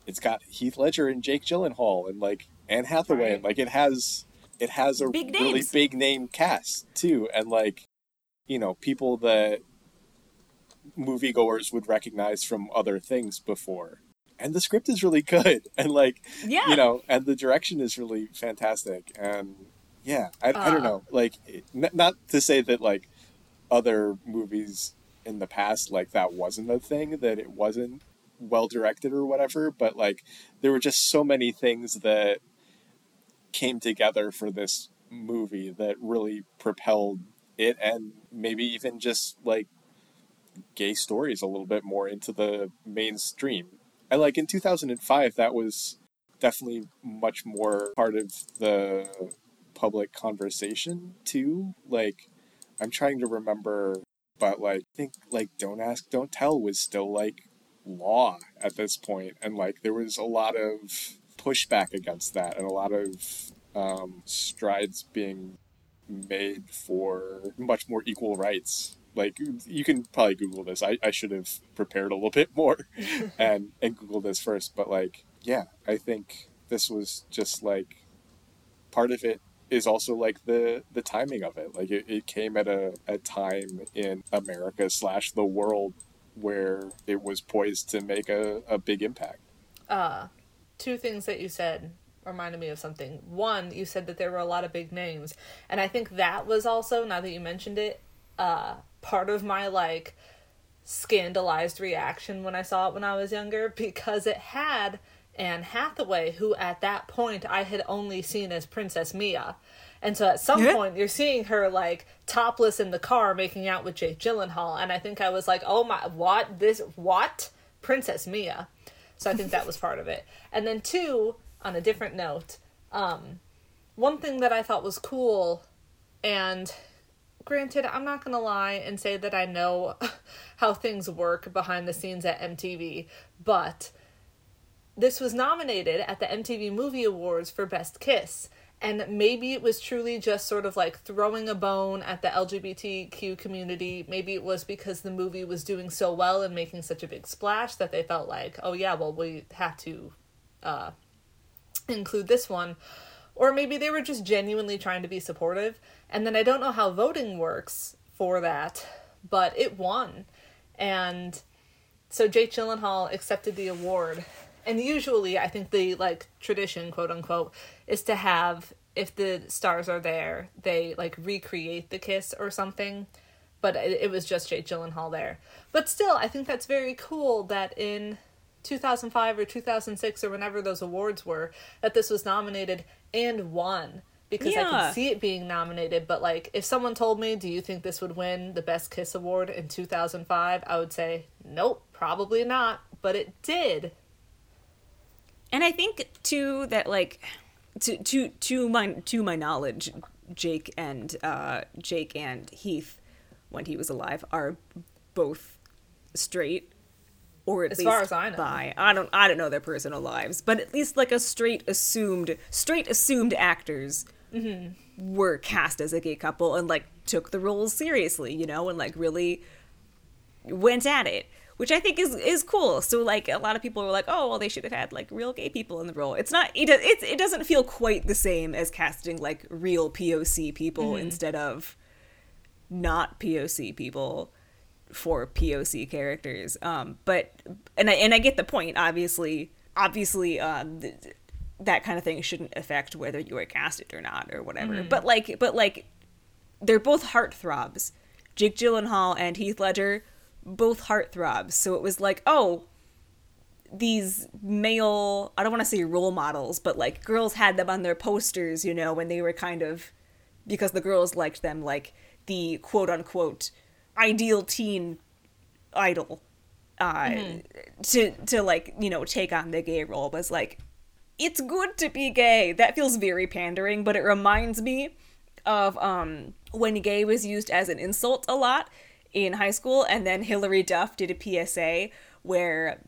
it's got Heath Ledger and Jake Gyllenhaal and like Anne Hathaway and like it has it has a Big really big name cast too and like you know people that moviegoers would recognize from other things before. And the script is really good and like Yeah. you know, and the direction is really fantastic. And yeah, I, I don't Uh. know. Like, n- not to say that like other movies in the past, like that wasn't a thing, that it wasn't well directed or whatever, but like there were just so many things that came together for this movie that really propelled it and maybe even just like gay stories a little bit more into the mainstream. And like in 2005, that was definitely much more part of the public conversation too. Like, I'm trying to remember, but like, I think like Don't Ask, Don't Tell was still like law at this point, and like there was a lot of pushback against that and a lot of um, strides being made for much more equal rights. Like you can probably Google this. I, I should have prepared a little bit more and and Google this first. But like, yeah, I think this was just like part of it is also like the the timing of it. Like it, it came at a, a time in America slash the world where it was poised to make a, a big impact. Uh two things that you said reminded me of something. One, you said that there were a lot of big names, and I think that was also now that you mentioned it, uh, part of my like scandalized reaction when I saw it when I was younger because it had Anne Hathaway, who at that point I had only seen as Princess Mia. And so at some Yeah. point you're seeing her like topless in the car making out with Jake Gyllenhaal, and I think I was like, "Oh my, what this what Princess Mia?" So I think that was part of it. And then two, on a different note, um, one thing that I thought was cool, and granted, I'm not gonna lie and say that I know how things work behind the scenes at MTV, but this was nominated at the MTV Movie Awards for Best Kiss. And maybe it was truly just sort of like throwing a bone at the LGBTQ community. Maybe it was because the movie was doing so well and making such a big splash that they felt like, oh yeah, well, we have to uh, include this one. Or maybe they were just genuinely trying to be supportive. And then I don't know how voting works for that, but it won. And so Jake Gyllenhaal accepted the award. And usually, I think the like tradition, quote unquote, is to have if the stars are there, they like recreate the kiss or something. But it, it was just Jake Gyllenhaal there. But still, I think that's very cool that in 2005 or 2006 or whenever those awards were, that this was nominated and won. Because I Yeah. could see it being nominated, but like if someone told me, "Do you think this would win the Best Kiss award in 2005?" I would say, "Nope, probably not." But it did. And I think too that like to to to my to my knowledge, Jake and uh Jake and Heath, when he was alive, are both straight. Or at As least far as I know. bi. I don't I don't know their personal lives, but at least like a straight assumed straight assumed actors Mm-hmm. were cast as a gay couple and like took the roles seriously, you know, and like really went at it, which I think is is cool. So like a lot of people were like, "Oh, well, they should have had like real gay people in the role." It's not. It it's it doesn't feel quite the same as casting like real POC people instead of not POC people for POC characters. Um, but and I and I get the point. Obviously, obviously, uh, th- that kind of thing shouldn't affect whether you are casted or not or whatever. But like, but like, they're both heartthrobs. Jake Gyllenhaal and Heath Ledger, both heartthrobs. So it was like, oh, these male, I don't want to say role models, but like girls had them on their posters, you know, when they were kind of, because the girls liked them, like the quote unquote ideal teen idol. Uh, to to like you know take on the gay role was like it's good to be gay. That feels very pandering, but it reminds me of um, when gay was used as an insult a lot in high school, and then Hilary Duff did a PSA where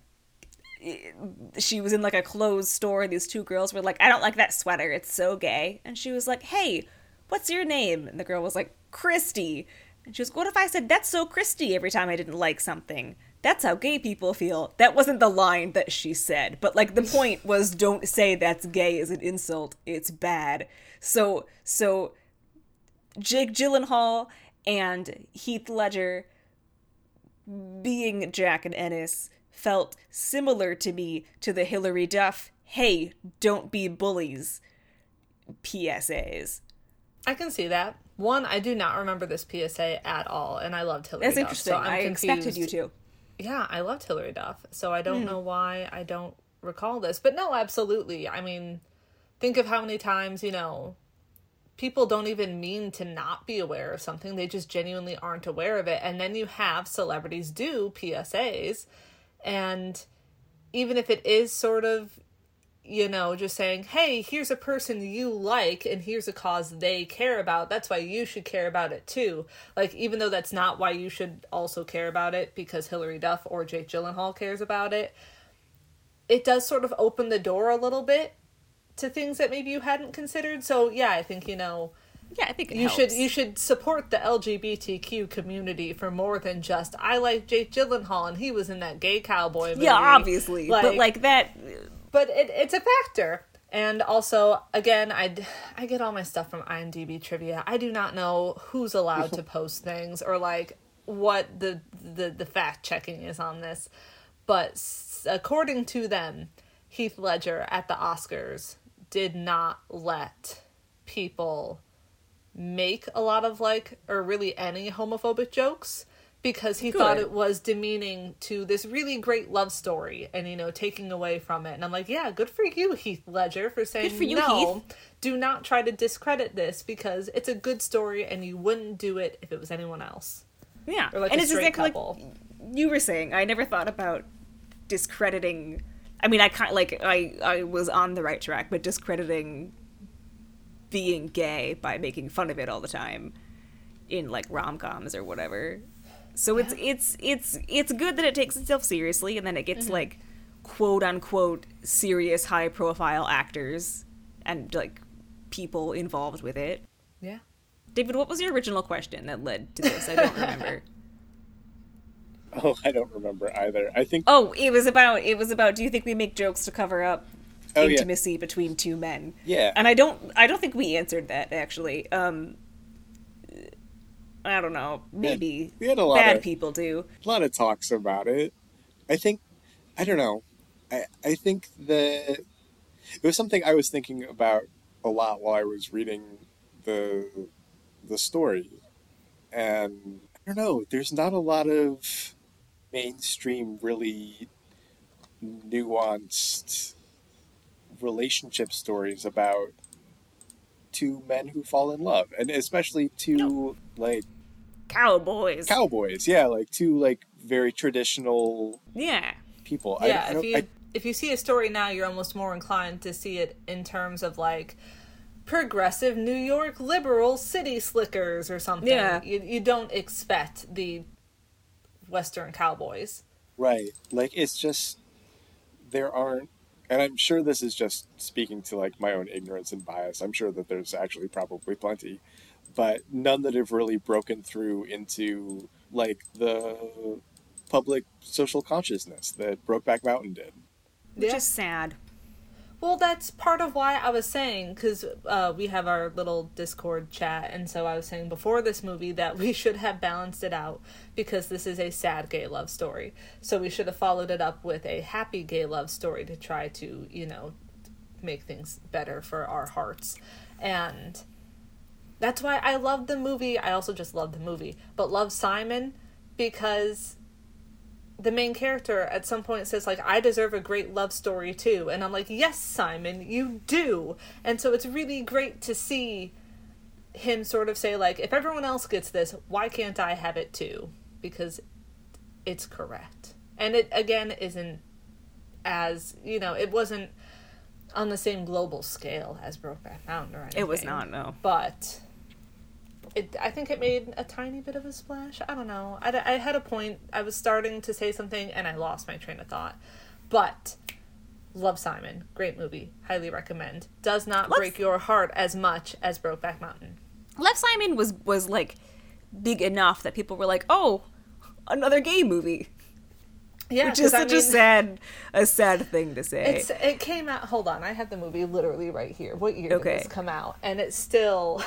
she was in like a clothes store. And these two girls were like, "I don't like that sweater. It's so gay," and she was like, "Hey, what's your name?" And the girl was like, "Christy," and she was, "What if I said that's so Christy every time I didn't like something?" That's how gay people feel. That wasn't the line that she said, but like the point was don't say that's gay is an insult. It's bad. So so Jake Gyllenhaal and Heath Ledger being Jack and Ennis felt similar to me to the Hilary Duff, hey, don't be bullies PSAs. I can see that. One, I do not remember this PSA at all, and I loved Hilary That's Duff. interesting. So I'm I expected you confused. to. Yeah, I loved Hilary Duff, so I don't hmm. know why I don't recall this. But no, absolutely. I mean, think of how many times, you know, people don't even mean to not be aware of something. They just genuinely aren't aware of it. And then you have celebrities do psas and even if it is sort of you know just saying hey here's a person you like and here's a cause they care about. That's why you should care about it too. Like even though that's not why you should also care about it because Hilary Duff or Jake Gyllenhaal cares about it it does sort of open the door a little bit to things that maybe you hadn't considered. So yeah, I think you know Yeah, I think you helps. should you should support the LGBTQ community for more than just I like Jake Gyllenhaal and he was in that gay cowboy movie. Yeah, obviously. but like that but it, it's a factor. And also, again, I I get all my stuff from IMDb trivia. I do not know who's allowed to post things or like what the the the fact checking is on this. But s- according to them, Heath Ledger at the Oscars did not let people make a lot of like or really any homophobic jokes because he thought it was demeaning to this really great love story and you know taking away from it and i'm like yeah good for you heath ledger for saying for you, no Heath." do not try to discredit this because it's a good story and you wouldn't do it if it was anyone else Yeah. or like and a it's straight exactly couple like you were saying. I never thought about discrediting I mean I kind like I I was on the right track, but discrediting being gay by making fun of it all the time in like rom-coms or whatever. So it's it's it's it's good that it takes itself seriously and then it gets mm-hmm. like quote unquote serious high profile actors and like people involved with it. yeah David, what was your original question that led to this? I don't remember. Oh, I don't remember either. I think. Oh, it was about it was about do you think we make jokes to cover up Oh, yeah. intimacy between two men? Yeah. And I don't I don't think we answered that actually. Um I don't know. Maybe we had a lot bad of- people do. a lot of talks about it. I think, I don't know. I I think that it was something I was thinking about a lot while I was reading the the story, and I don't know. There's not a lot of mainstream, really nuanced relationship stories about two men who fall in love, and especially two like Cowboys. cowboys yeah like two like very traditional yeah. people yeah I, I if you I, if you see a story now you're almost more inclined to see it in terms of like progressive new york liberal city slickers or something Yeah. you, you don't expect the western cowboys right like it's just there aren't and i'm sure this is just speaking to like my own ignorance and bias i'm sure that there's actually probably plenty but none that have really broken through into like the public social consciousness that brokeback mountain did Which Yeah. is sad. Well, that's part of why I was saying because uh, we have our little Discord chat, and so I was saying before this movie that we should have balanced it out because this is a sad gay love story. So we should have followed it up with a happy gay love story to try to, you know, make things better for our hearts. And that's why I love the movie. I also just love the movie, but love Simon because the main character at some point says like i deserve a great love story too. And i'm like yes simon you do. And so it's really great to see him sort of say like if everyone else gets this why can't i have it too? Because it's correct. And it again isn't as you know it wasn't on the same global scale as brokeback mountain or anything It was not, no. but it i think it made a tiny bit of a splash. I don't know. I, I had a point. I was starting to say something and i lost my train of thought. But love simon great movie. Highly recommend. Does not break your heart as much as brokeback mountain. Love Simon was was like big enough that people were like, "Oh, another gay movie." yeah Which is 'cause I such a sad a sad thing to say. it's it came out hold on i have the movie literally right here. What year Okay. did this come out? And it's still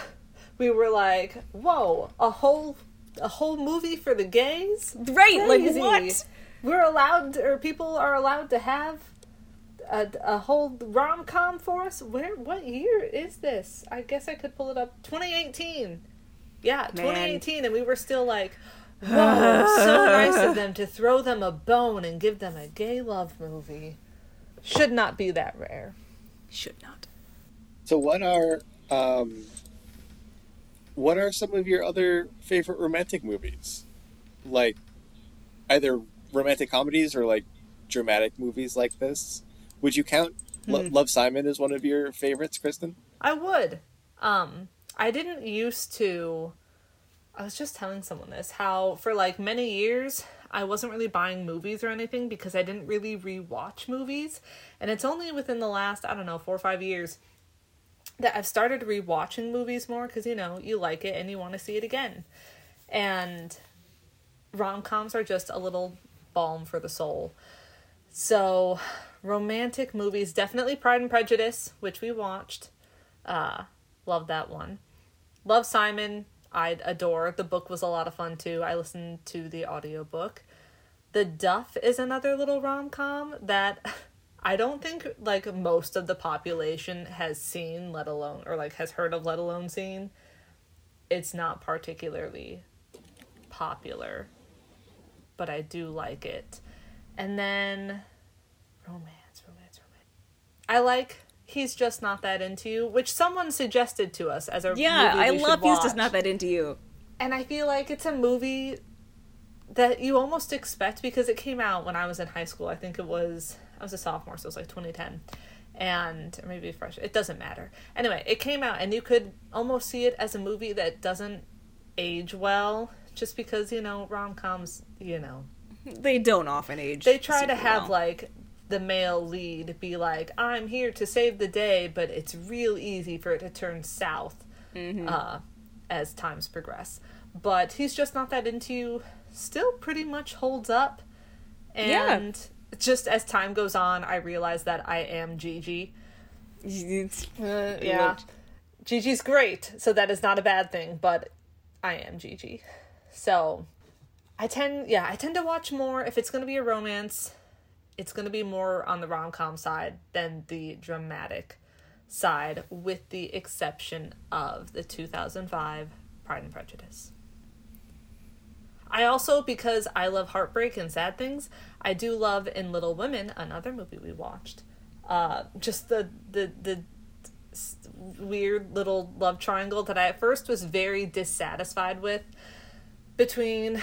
we were like whoa a whole a whole movie for the gays right, like what? We're allowed, or people are allowed to have a, a whole rom com for us. Where? What year is this? I guess I could pull it up. 2018. Yeah, 2018, and we were still like, whoa, so nice of them to throw them a bone and give them a gay love movie. Should not be that rare. Should not. so what are um what are some of your other favorite romantic movies? Like either romantic comedies or like dramatic movies like this? Would you count Lo- Love Simon as one of your favorites, Kristen? I would. Um, I didn't used to. I was just telling someone this how for like many years I wasn't really buying movies or anything because I didn't really rewatch movies, and it's only within the last I don't know four or five years that I've started rewatching movies more because you know you like it and you want to see it again, and rom coms are just a little balm for the soul. So, romantic movies definitely Pride and Prejudice, which we watched. Uh, love that one. Love Simon, I adore. The book was a lot of fun too. I listened to the audiobook. The Duff is another little rom com that I don't think like most of the population has seen, let alone or like has heard of, let alone seen. It's not particularly popular, but I do like it. And then romance, romance, romance. I like He's Just Not That Into You, which someone suggested to us as a Yeah, I love He's Just. Not That Into You. And I feel like it's a movie that you almost expect because it came out when I was in high school. I think it was I was a sophomore, so it was like 2010. And or maybe fresh. It doesn't matter. Anyway, it came out and you could almost see it as a movie that doesn't age well just because, you know, rom-coms, you know, They don't often age. they try to have well. like the male lead be like i'm here to save the day but it's real easy for it to turn south Mm-hmm. uh, as times progress but he's just not that into you still pretty much holds up Yeah. Just as time goes on i realize that i am gigi. Uh, yeah. gigi's great so that is not a bad thing but i am gigi. So i tend yeah i tend to watch more if it's going to be a romance it's going to be more on the rom-com side than the dramatic side with the exception of the 2005 pride and prejudice i also because i love heartbreak and sad things i do love in little women another movie we watched uh, just the the the weird little love triangle that i at first was very dissatisfied with between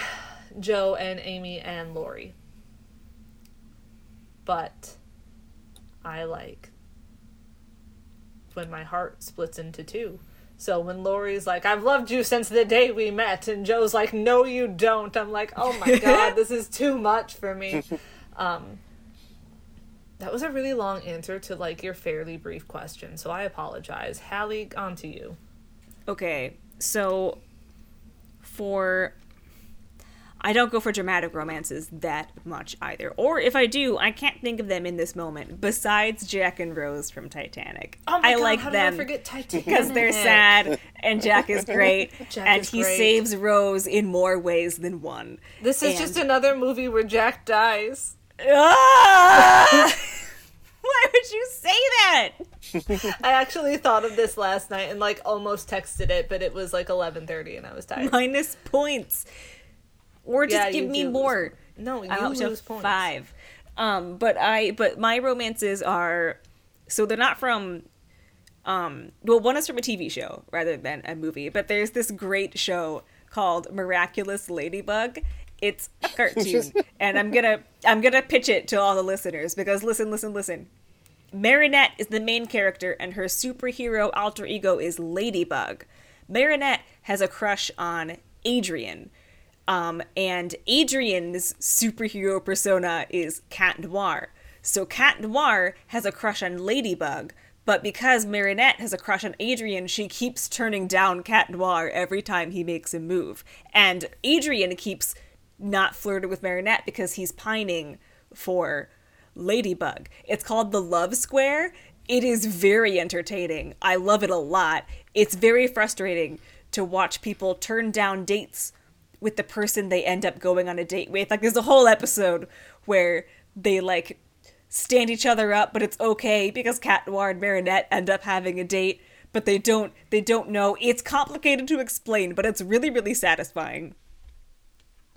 jo and amy and laurie but I like when my heart splits into two. So when Laurie's like, I've loved you since the day we met, and Jo's like, No, you don't. I'm like, Oh my god, this is too much for me. Um, that was a really long answer to like your fairly brief question, so I apologize. Hallie, on to you. Okay, so for I don't go for dramatic romances that much either. Or if I do, I can't think of them in this moment. Besides Jack and Rose from Titanic, Oh my I god, like how them did I forget Titanic? because they're sad and Jack is great Jack and is he great. saves Rose in more ways than one. This is And- just another movie where Jack dies. Ah! Why would you say that? I actually thought of this last night and like almost texted it, but it was like eleven thirty and I was tired. Minus points. Or just Yeah, give me lose more. No, you I up to lose points. five. Um, but I but my romances are so they're not from um well one is from a TV show rather than a movie, but there's this great show called Miraculous Ladybug. It's a cartoon and I'm gonna I'm gonna pitch it to all the listeners because listen, listen, listen. Marinette is the main character, and her superhero alter ego is Ladybug. Marinette has a crush on Adrien, um, and Adrien's superhero persona is Cat Noir. So Cat Noir has a crush on Ladybug, but because Marinette has a crush on Adrien, she keeps turning down Cat Noir every time he makes a move. And Adrian keeps not flirting with Marinette because he's pining for Ladybug. It's called The Love Square. It is very entertaining. I love it a lot. It's very frustrating to watch people turn down dates with the person they end up going on a date with. Like there's a whole episode where they like stand each other up, but it's okay because Cat Noir and Marinette end up having a date, but they don't they don't know. It's complicated to explain, but it's really really satisfying.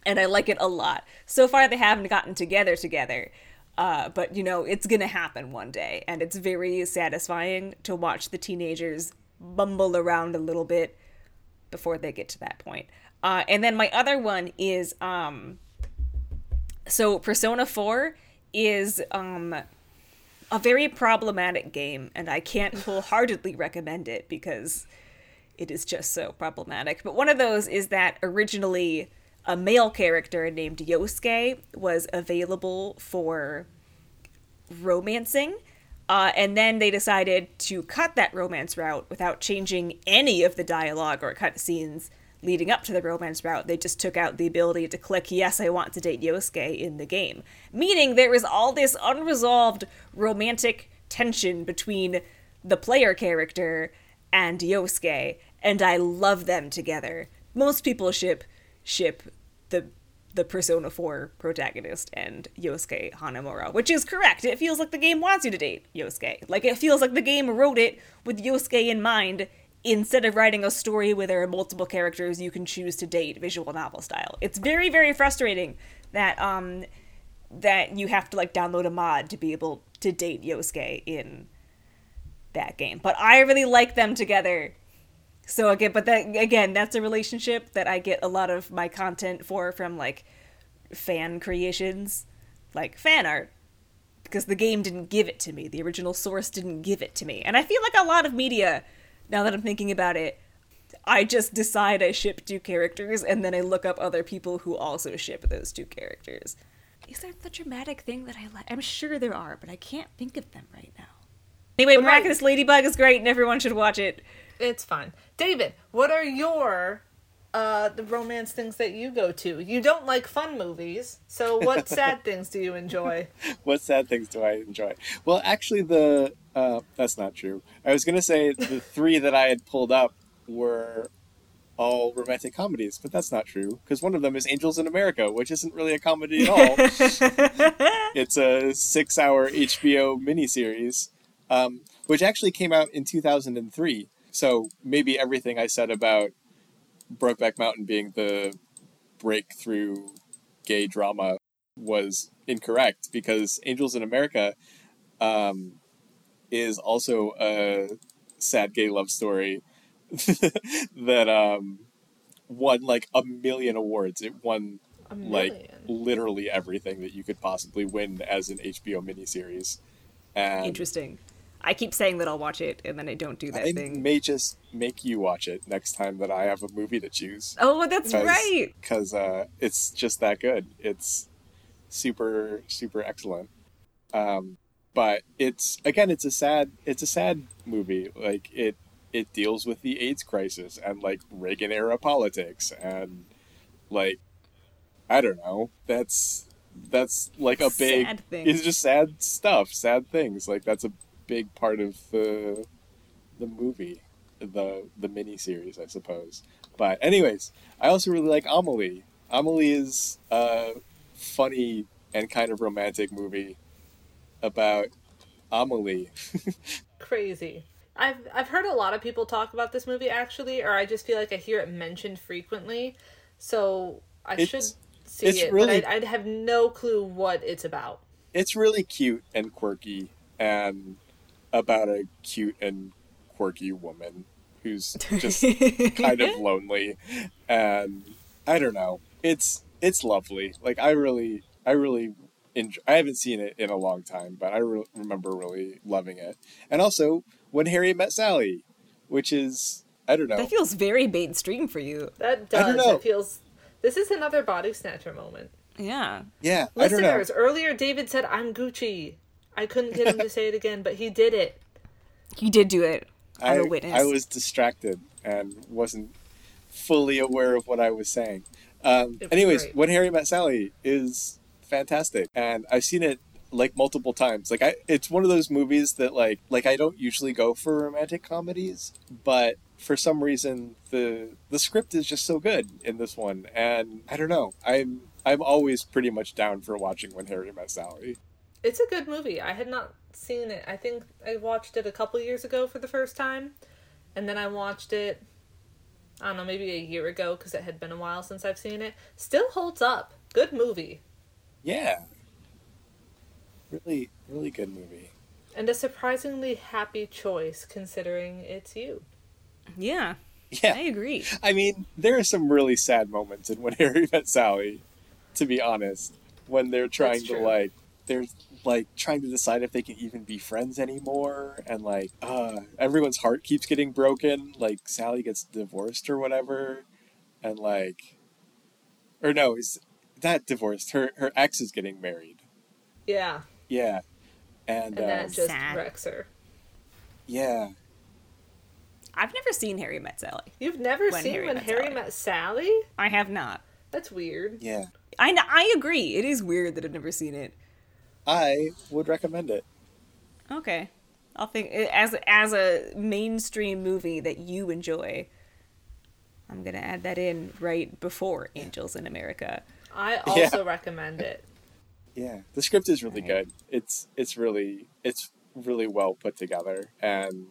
And I like it a lot. So far they haven't gotten together together. Uh, but you know, it's gonna happen one day, and it's very satisfying to watch the teenagers bumble around a little bit before they get to that point. Uh, and then my other one is um, so Persona 4 is um, a very problematic game, and I can't wholeheartedly recommend it because it is just so problematic. But one of those is that originally a male character named Yosuke was available for romancing. Uh, and then they decided to cut that romance route without changing any of the dialogue or cutscenes leading up to the romance route. They just took out the ability to click, yes, I want to date Yosuke in the game. Meaning there is all this unresolved romantic tension between the player character and Yosuke, and I love them together. Most people ship ship the the Persona 4 protagonist and Yosuke Hanamura, which is correct. It feels like the game wants you to date Yosuke. Like it feels like the game wrote it with Yosuke in mind instead of writing a story where there are multiple characters you can choose to date visual novel style. It's very very frustrating that um that you have to like download a mod to be able to date Yosuke in that game. But I really like them together. So again, but that again, that's a relationship that I get a lot of my content for from like fan creations, like fan art, because the game didn't give it to me. The original source didn't give it to me, and I feel like a lot of media, now that I'm thinking about it, I just decide I ship two characters, and then I look up other people who also ship those two characters. Is there the dramatic thing that I like? I'm sure there are, but I can't think of them right now. Anyway, But right- Miraculous Ladybug is great, and everyone should watch it. It's fun. David, what are your uh the romance things that you go to? You don't like fun movies, so what sad things do you enjoy? what sad things do I enjoy? Well, actually, the uh, that's not true. I was gonna say the three that I had pulled up were all romantic comedies, but that's not true because one of them is Angels in America, which isn't really a comedy at all. it's a six-hour HBO miniseries, um, which actually came out in 2003. So maybe everything I said about Brokeback Mountain being the breakthrough gay drama was incorrect because Angels in America um, is also a sad gay love story that um, won like a million awards. It won like literally everything that you could possibly win as an HBO miniseries. And Interesting. I keep saying that I'll watch it, and then I don't do that I thing. may just make you watch it next time that I have a movie to choose. oh, that's right. because uh, it's just that good. It's super super excellent. Um, but it's again, it's a sad it's a sad movie. Like it it deals with the AIDS crisis and like Reagan era politics and like I don't know. That's that's like a big. Sad things. It's just sad stuff, sad things. Like that's a big part of the the movie, the the mini series, I suppose. But anyways, I also really like Amelie. Amelie is a funny and kind of romantic movie about Amelie. Crazy. I've I've heard a lot of people talk about this movie actually, or I just feel like I hear it mentioned frequently. So I It's- should see it, really- but I'd, I'd have no clue what it's about. it's really cute and quirky and about a cute and quirky woman who's just kind of lonely and I don't know. It's it's lovely. Like I really I really enjoy, I haven't seen it in a long time, but I re- remember really loving it. And also When Harry Met Sally, which is I don't know. That feels very mainstream for you. That does. I don't does. know. It feels. This is another body snatcher moment. Yeah. yeah, I don't know. Listeners, earlier David said I'm Gucci. I couldn't get him to say it again, but he did it. He did do it. I'm I, a witness. I was distracted and wasn't fully aware of what I was saying. Um, was anyways, great. When Harry Met Sally is fantastic, and I've seen it like multiple times. Like I, it's one of those movies that like like I don't usually go for romantic comedies, but for some reason the the script is just so good in this one, and I don't know. I'm I'm always pretty much down for watching When Harry Met Sally. It's a good movie. I had not seen it. I think I watched it a couple years ago for the first time, and then I watched it. I don't know, maybe a year ago because it had been a while since I've seen it. Still holds up. Good movie. Yeah, really really good movie. And a surprisingly happy choice considering it's you. Yeah. Yeah. I agree. I mean, there are some really sad moments in When Harry Met Sally, to be honest, when they're trying to like they're like trying to decide if they can even be friends anymore and like uh everyone's heart keeps getting broken, like Sally gets divorced or whatever and like or no, is that divorced. Her her ex is getting married. Yeah, Yeah. And, and that um, just Sad. wrecks her. yeah. I've never seen Harry Met Sally. You've never When seen Harry When Met Harry Sally. Met Sally? I have not. That's weird. Yeah. I I agree. It is weird that I've never seen it. I would recommend it. Okay, I'll think as as a mainstream movie that you enjoy. I'm gonna add that in right before Angels in America. I Yeah. also recommend it. Yeah, the script is really Right. good. It's it's really it's really well put together, and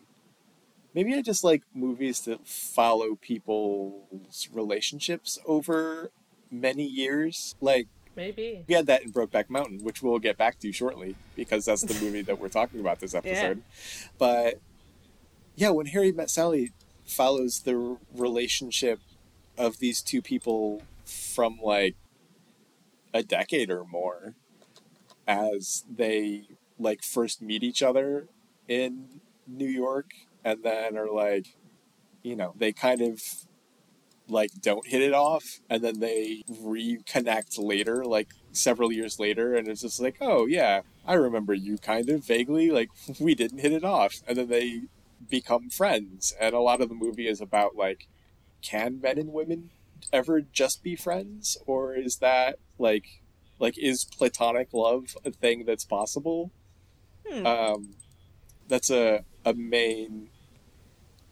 maybe I just like movies that follow people's relationships over many years. Like Maybe. we had that in Brokeback Mountain, which we'll get back to shortly because that's the movie that we're talking about this episode. But yeah, when Harry Met Sally follows the relationship of these two people from like a decade or more as they like first meet each other in New York and then are like you know, they kind of like don't hit it off and then they reconnect later like several years later and it's just like oh yeah i remember you kind of vaguely like we didn't hit it off. And then they become friends and a lot of the movie is about like can men and women ever just be friends or is that like like is platonic love a thing that's possible Hmm. um that's a a main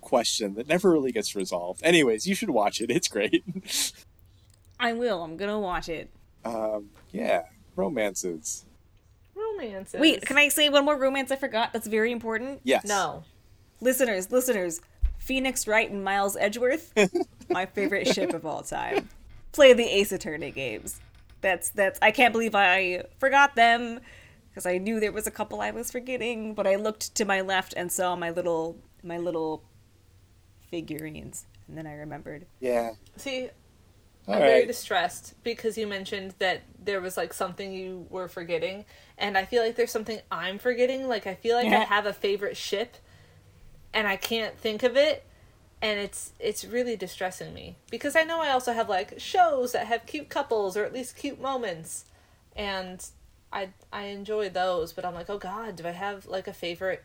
question that never really gets resolved. Anyways, you should watch it. It's great. I will. I'm gonna watch it. um, yeah, romances. Romances. Wait, can I say one more romance I forgot? That's very important. Yes. No. Listeners, listeners, Phoenix Wright and Miles Edgeworth, my favorite ship of all time. Play the Ace Attorney games. That's that's. I can't believe I forgot them because I knew there was a couple I was forgetting, but I looked to my left and saw my little my little figurines, and then I remembered. Yeah. See, All I'm very distressed because you mentioned that there was like something you were forgetting, and I feel like there's something I'm forgetting. Like I feel like I have a favorite ship, and I can't think of it, and it's it's really distressing me because I know I also have like shows that have cute couples or at least cute moments, and I I enjoy those. But I'm like, oh God, do I have like a favorite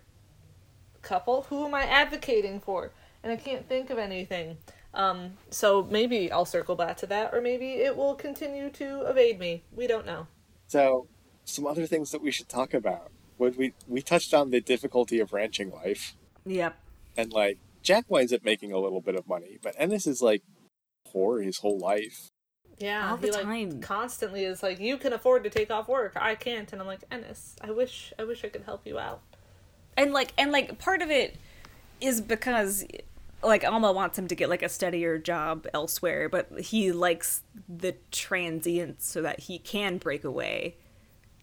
couple? Who am I advocating for? And I can't think of anything. Um, so maybe I'll circle back to that, or maybe it will continue to evade me. We don't know. So, some other things that we should talk about. would we we touched on the difficulty of ranching life, Yep. and like Jack winds up making a little bit of money, but Ennis is like poor his whole life. Yeah, All he the like time. constantly is like, "You can afford to take off work. I can't." And I'm like, Ennis, I wish, I wish I could help you out. and like and like part of it is because like Alma wants him to get like a steadier job elsewhere, but he likes the transience so that he can break away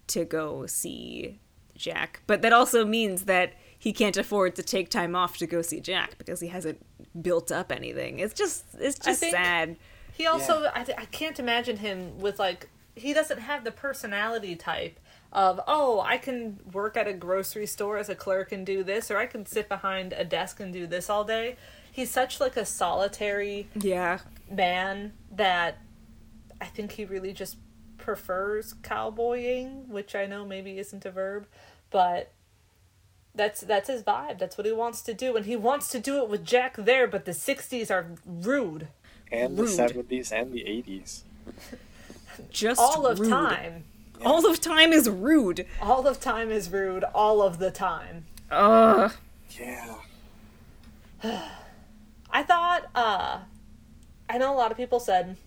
to go see Jack. But that also means that he can't afford to take time off to go see Jack because he hasn't built up anything. It's just it's just sad. He also, I, I can't imagine him with like, he doesn't have the personality type of, oh, I can work at a grocery store as a clerk and do this, or I can sit behind a desk and do this all day. He's such like a solitary Yeah. man that I think he really just prefers cowboying, which I know maybe isn't a verb, but that's that's his vibe. That's what he wants to do, and he wants to do it with Jack there. But the '60s are rude And the seventies and the eighties. Just all of rude. time. All of time is rude. All of time is rude. All of the time. Ugh. Yeah. I thought. uh I know a lot of people said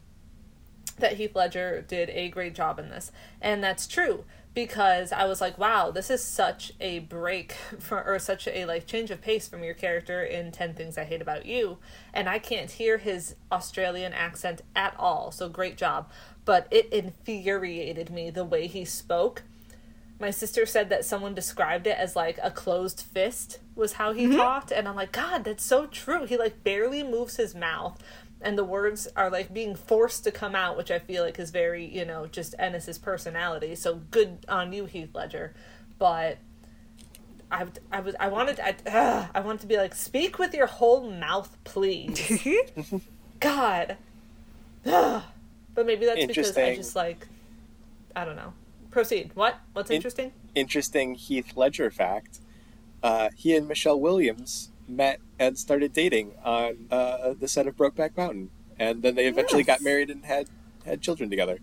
that Heath Ledger did a great job in this, and that's true because I was like, wow, this is such a break for, or such a like change of pace from your character in 10 Things I Hate About You, and I can't hear his Australian accent at all. So great job, but it infuriated me the way he spoke. my sister said that someone described it as like a closed fist was how he mm-hmm. talked. And i'm like god that's so true. He like barely moves his mouth and the words are like being forced to come out which i feel like is very you know just ennis's personality. So good on you heath ledger. But I, I was I wanted I, ugh, I wanted to be like speak with your whole mouth please. God. But maybe that's because I just like I don't know. Proceed. What? What's In- interesting? Interesting Heath Ledger fact: uh, he and Michelle Williams met and started dating on uh, the set of Brokeback Mountain, and then they eventually got married and had had children together.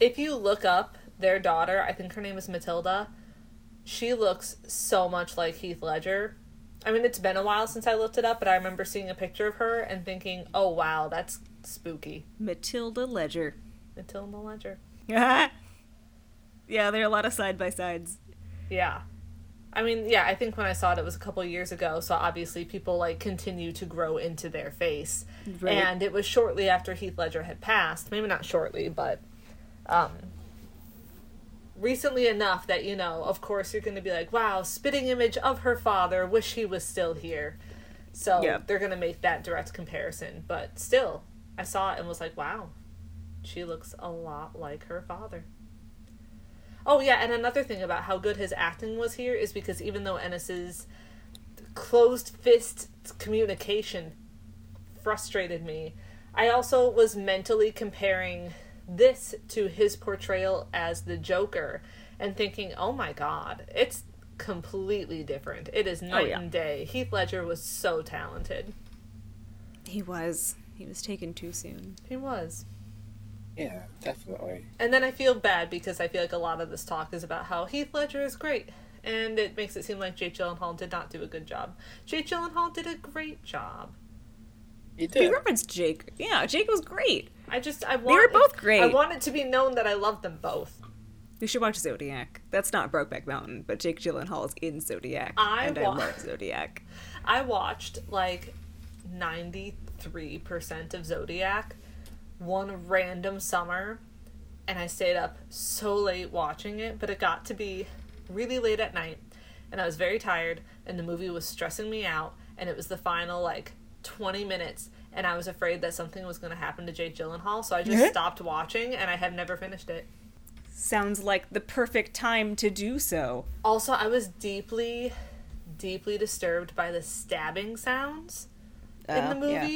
if you look up their daughter, I think her name is Matilda. She looks so much like Heath Ledger. I mean, it's been a while since I looked it up, but I remember seeing a picture of her and thinking, "Oh wow, that's spooky." Matilda Ledger. Matilda Ledger. yeah, there are a lot of side by sides. Yeah. I mean, yeah, I think when I saw it, it was a couple years ago, so obviously people like continue to grow into their face. Right. And it was shortly after Heath Ledger had passed. Maybe not shortly, but um, recently enough that, you know, of course you're going to be like, wow, spitting image of her father, wish he was still here. So Yeah. they're going to make that direct comparison. But still, I saw it and was like, wow, she looks a lot like her father. Oh yeah, and another thing about how good his acting was here is because even though Ennis's closed fist communication frustrated me, I also was mentally comparing this to his portrayal as the Joker and thinking, "Oh my god, it's completely different. It is oh, night yeah. and day." Heath Ledger was so talented. He was. He was taken too soon. He was. Yeah, definitely. And then I feel bad because I feel like a lot of this talk is about how Heath Ledger is great. And it makes it seem like Jake Gyllenhaal did not do a good job. Jake Gyllenhaal did a great job. He We did. referenced Jake. Yeah, Jake was great. I just I want were both great. I want it to be known that I love them both. You should watch Zodiac. That's not Brokeback Mountain, but Jake Gyllenhaal is in Zodiac, I and wa- I love Zodiac. I watched like 93% of Zodiac one random summer and I stayed up so late watching it, but it got to be really late at night and I was very tired and the movie was stressing me out and it was the final like 20 minutes and I was afraid that something was going to happen to Jake Gyllenhaal, so I just stopped watching and I have never finished it. Sounds like the perfect time to do so. Also, I was deeply deeply disturbed by the stabbing sounds in Uh, the yeah.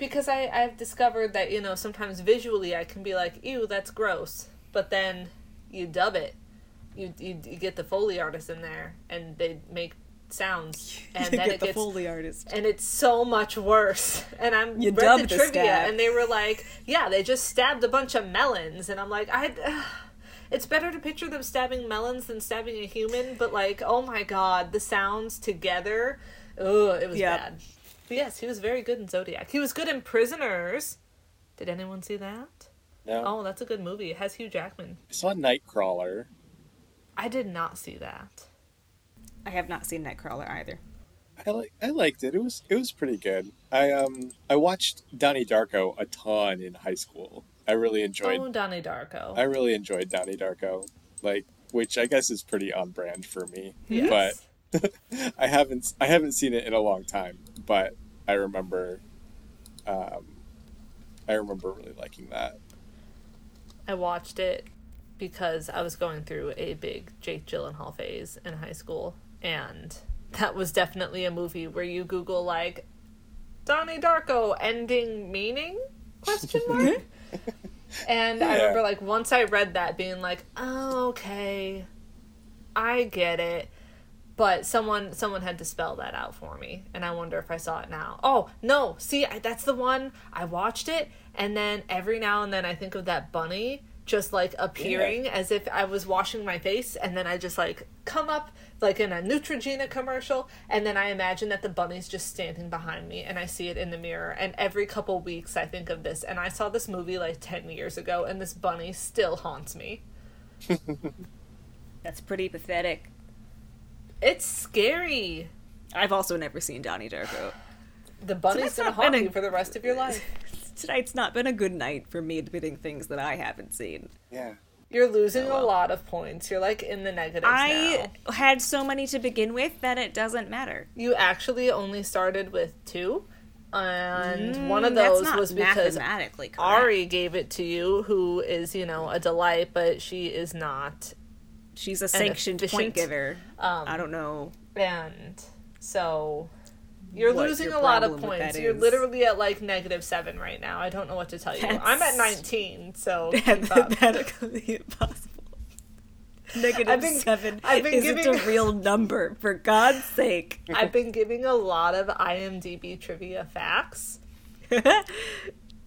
Because I I've discovered that you know sometimes visually I can be like ew that's gross but then you dub it you you, you get the foley artist in there and they make sounds and You then get it the gets Foley artist. and it's so much worse and I'm You read the the trivia stab. and they were like yeah they just stabbed a bunch of melons and I'm like I it's better to picture them stabbing melons than stabbing a human but like oh my god the sounds together ugh it was Yep. bad but yes he was very good in Zodiac he was good in Prisoners did anyone see that No, oh that's a good movie it has Hugh Jackman I saw Nightcrawler. I did not see that I have not seen Nightcrawler either. I like I liked it. It was it was pretty good. I um I watched Donnie Darko a ton in high school. I really enjoyed oh Donnie Darko I really enjoyed Donnie Darko. Like which I guess is pretty on brand for me. yes. But I haven't I haven't seen it in a long time, but I remember um I remember really liking that. I watched it because I was going through a big Jake Gyllenhaal phase in high school, and that was definitely a movie where you Google like Donnie Darko ending meaning question mark. and I remember like once I read that being like, oh, okay, I get it. But someone someone had to spell that out for me, and I wonder if I saw it now. Oh no! See, I, that's the one I watched it, and then every now and then I think of that bunny just like appearing as if I was washing my face, and then I just like come up like in a Neutrogena commercial, and then I imagine that the bunny's just standing behind me, and I see it in the mirror. And every couple weeks I think of this, and I saw this movie like ten years ago, and this bunny still haunts me. That's pretty pathetic. It's scary. I've also never seen Donnie Darko. The bunny's that's gonna haunt been a- you for the rest of your life. Tonight's not been a good night for me admitting things that I haven't seen. Yeah. You're losing Oh, well. a lot of points. You're like in the negatives now. I had so many to begin with that it doesn't matter. You actually only started with two, and one of Mm, those was because mathematically correct. Ari gave it to you, who is you know a delight, but she is not, She's a sanctioned point giver. um, I don't know. and so you're What losing your a lot of points. You're is. literally at like negative seven right now. I don't know what to tell you. I'm at 19, so up. Mathematically impossible. Negative I've been- seven I've been isn't giving- a real number, for God's sake. I've been giving a lot of IMDb trivia facts.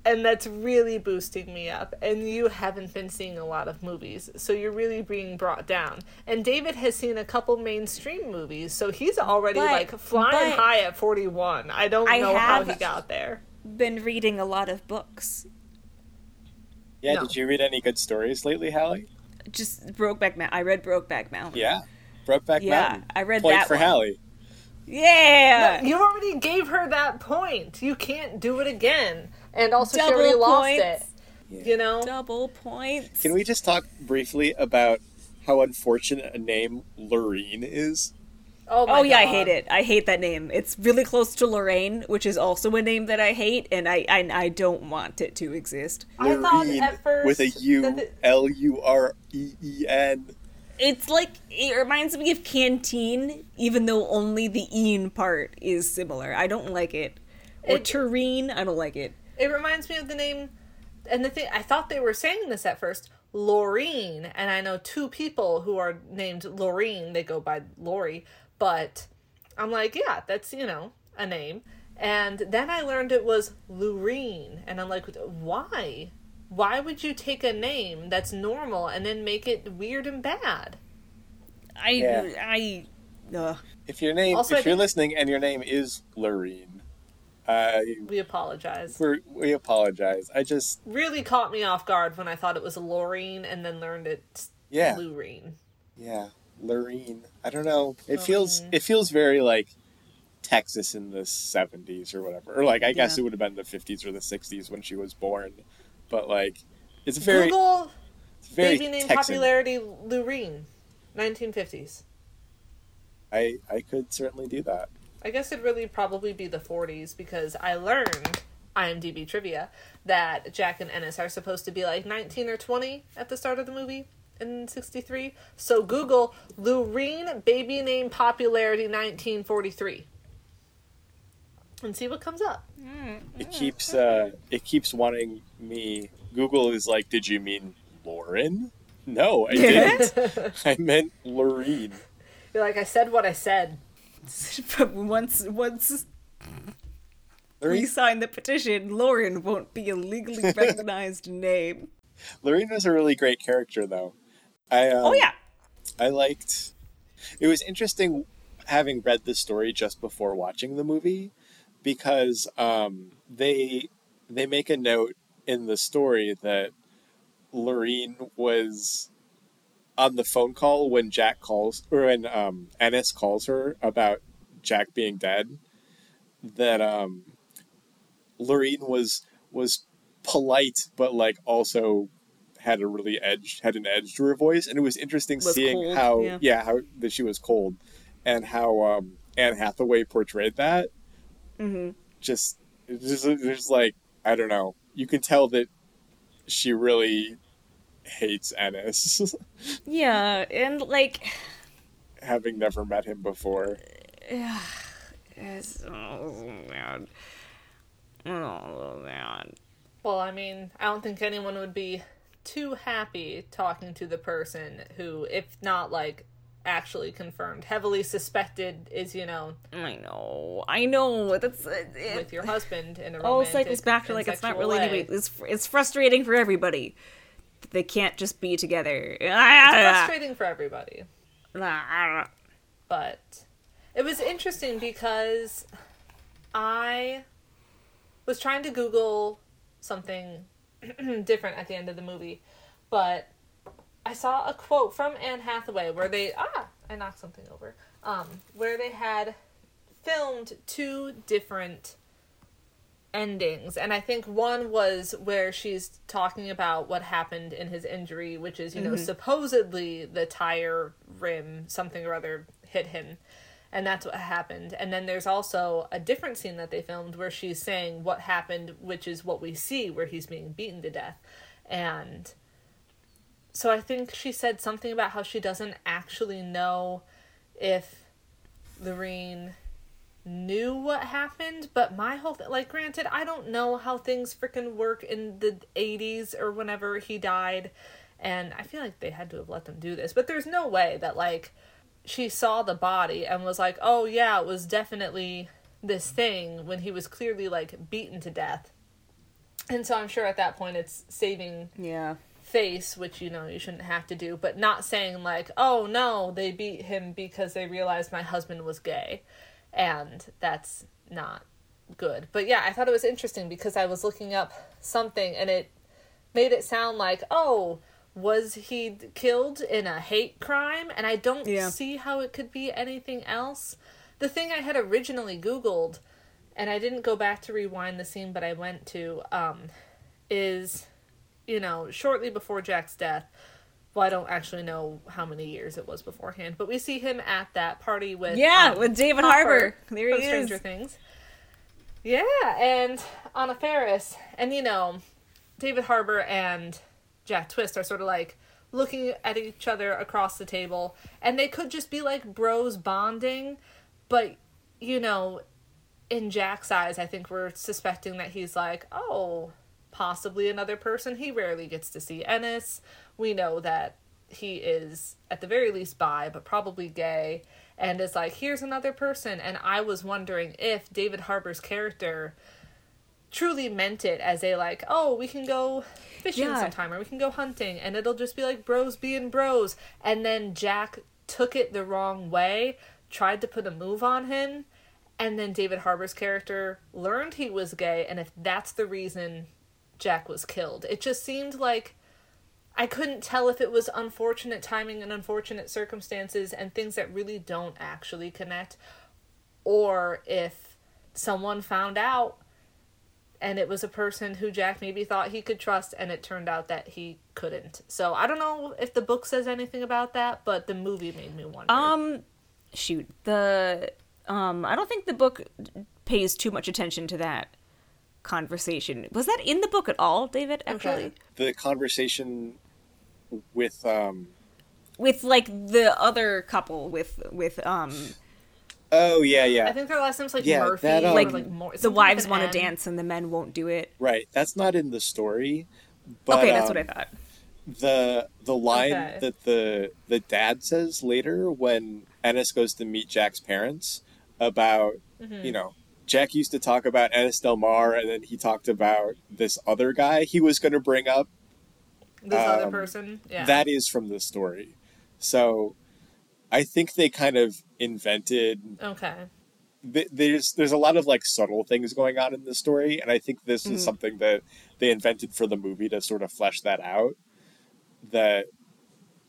and that's really boosting me up and you haven't been seeing a lot of movies so you're really being brought down and david has seen a couple mainstream movies so he's already But- like flying high at 41 i don't I know how have- he got there Been reading a lot of books. Yeah, No. did you read any good stories lately, Hallie? Just Brokeback Mountain. I read Brokeback Mountain. Yeah. Brokeback Yeah, Mountain. I read Point that for one. Hallie. Yeah. you already gave her that point you can't do it again and also Double she already lost points. it you know Double points. Can we just talk briefly about how unfortunate a name Lureen is? oh, my Oh yeah, I hate it. I hate that name. It's really close to Lorraine, which is also a name that I hate, and I I, I don't want it to exist. I thought at first with a U that the- L U R E E N. It's like it reminds me of canteen, even though only the "een" part is similar. I don't like it. Or It- tureen, I don't like it. It reminds me of the name, and the thing I thought they were saying this at first, Laureen, and I know two people who are named Laureen. They go by Lori, but I'm like, yeah, that's you know a name. And then I learned it was Lureen, and I'm like, why? Why would you take a name that's normal and then make it weird and bad? I Yeah. I ugh. If your name, Also, I if you're think- listening and your name is Lureen, uh, We apologize. we're, we apologize. I just, Really caught me off guard when I thought it was Laureen and then learned it's yeah, Lureen. yeah, Lureen. I don't know. It feels, it feels very like Texas in the '70s or whatever, or like I guess Yeah. it would have been the '50s or the '60s when she was born, but like it's a very, Google it's very baby name Texan. popularity Lureen, 1950s. I I could certainly do that. I guess it'd really probably be the 40s because I learned IMDb trivia that Jack and Ennis are supposed to be like 19 or 20 at the start of the movie in 63. So Google Lureen baby name popularity 1943 and see what comes up. It keeps uh, it keeps wanting me. Google is like, did you mean Lauren? No, I didn't. I meant Lureen. You're like, I said what I said. But once once we sign the petition, Lauren won't be a legally recognized name. Lureen was a really great character, though. I um, Oh yeah. I liked. It was interesting having read the story just before watching the movie because um, they they make a note in the story that Lureen was on the phone call when Jack calls or when um, Ennis calls her about Jack being dead. That um, Lureen was was polite, but like also had a really edge had an edge to her voice, and it was interesting Was seeing cold, how yeah. how that she was cold, and how um, Anne Hathaway portrayed that. hmm Just just just like I don't know, you can tell that she really hates Ennis, Yeah, and like having never met him before. Yeah, it's oh man. Oh man. Well, I mean, I don't think anyone would be too happy talking to the person who, if not like actually confirmed, heavily suspected is, you know, I know. I know. That's uh, it, with your husband in a all romantic cycles back to like it's not really way. It's it's frustrating for everybody. They can't just be together. It's frustrating for everybody. but it was interesting because I was trying to Google something different at the end of the movie, but I saw a quote from Anne Hathaway where they ah I knocked something over um where they had filmed two different endings. And i think one was where she's talking about what happened in his injury which is you know mm-hmm. supposedly the tire rim something or other hit him. And that's what happened. And then there's also a different scene that they filmed where she's saying what happened which is what we see where he's being beaten to death. And so i think she said something about how she doesn't actually know if lureen knew what happened, but my whole th- like granted, I don't know how things freaking work in the 80s or whenever he died, and I feel like they had to have let them do this, but there's no way that like she saw the body and was like, "Oh yeah, it was definitely this thing" when he was clearly like beaten to death. And so I'm sure at that point it's saving Yeah. face, which you know you shouldn't have to do, but not saying like, "Oh no, they beat him because they realized my husband was gay." And that's not good. But yeah, I thought it was interesting because I was looking up something and it made it sound like, "Oh, was he killed in a hate crime?" And I don't Yeah. see how it could be anything else. The thing I had originally googled and I didn't go back to rewind the scene, but I went to um is you know, shortly before Jack's death, well, I don't actually know how many years it was beforehand, but we see him at that party with Yeah, um, with David Harbour. There he from Stranger is. Things. Yeah, and Anna Faris, and you know, David Harbour and Jack Twist are sort of like looking at each other across the table, and they could just be like bros bonding, but you know, in Jack's eyes, I think we're suspecting that he's like, oh, possibly another person. He rarely gets to see Ennis. We know that he is, at the very least, bi, but probably gay. And it's like, here's another person. And I was wondering if David Harbour's character truly meant it as a, like, oh, we can go fishing Yeah. sometime or we can go hunting. And it'll just be like bros being bros. And then Jack took it the wrong way, tried to put a move on him and then David Harbour's character learned he was gay, and if that's the reason Jack was killed, it just seemed like I couldn't tell if it was unfortunate timing and unfortunate circumstances and things that really don't actually connect, or if someone found out and it was a person who Jack maybe thought he could trust, and it turned out that he couldn't. So I don't know if the book says anything about that, but the movie made me wonder. Um, shoot, the um, I don't think the book pays too much attention to that conversation. Was that in the book at all, David? Actually, Okay. The conversation with um with like the other couple with with um oh yeah yeah I think their last name's like Yeah, Murphy, that, um, like like Mor- the wives want to dance and the men won't do it. right that's not in the story but okay, that's what I um, thought. the the line Okay. that the the dad says later when Ennis goes to meet Jack's parents about Mm-hmm. you know Jack used to talk about Ennis Del Mar and then he talked about this other guy he was going to bring up This other um, person, yeah. that is from the story so I think they kind of invented okay. th- there's there's a lot of like subtle things going on in the story and i think this Mm-hmm. is something that they invented for the movie to sort of flesh that out that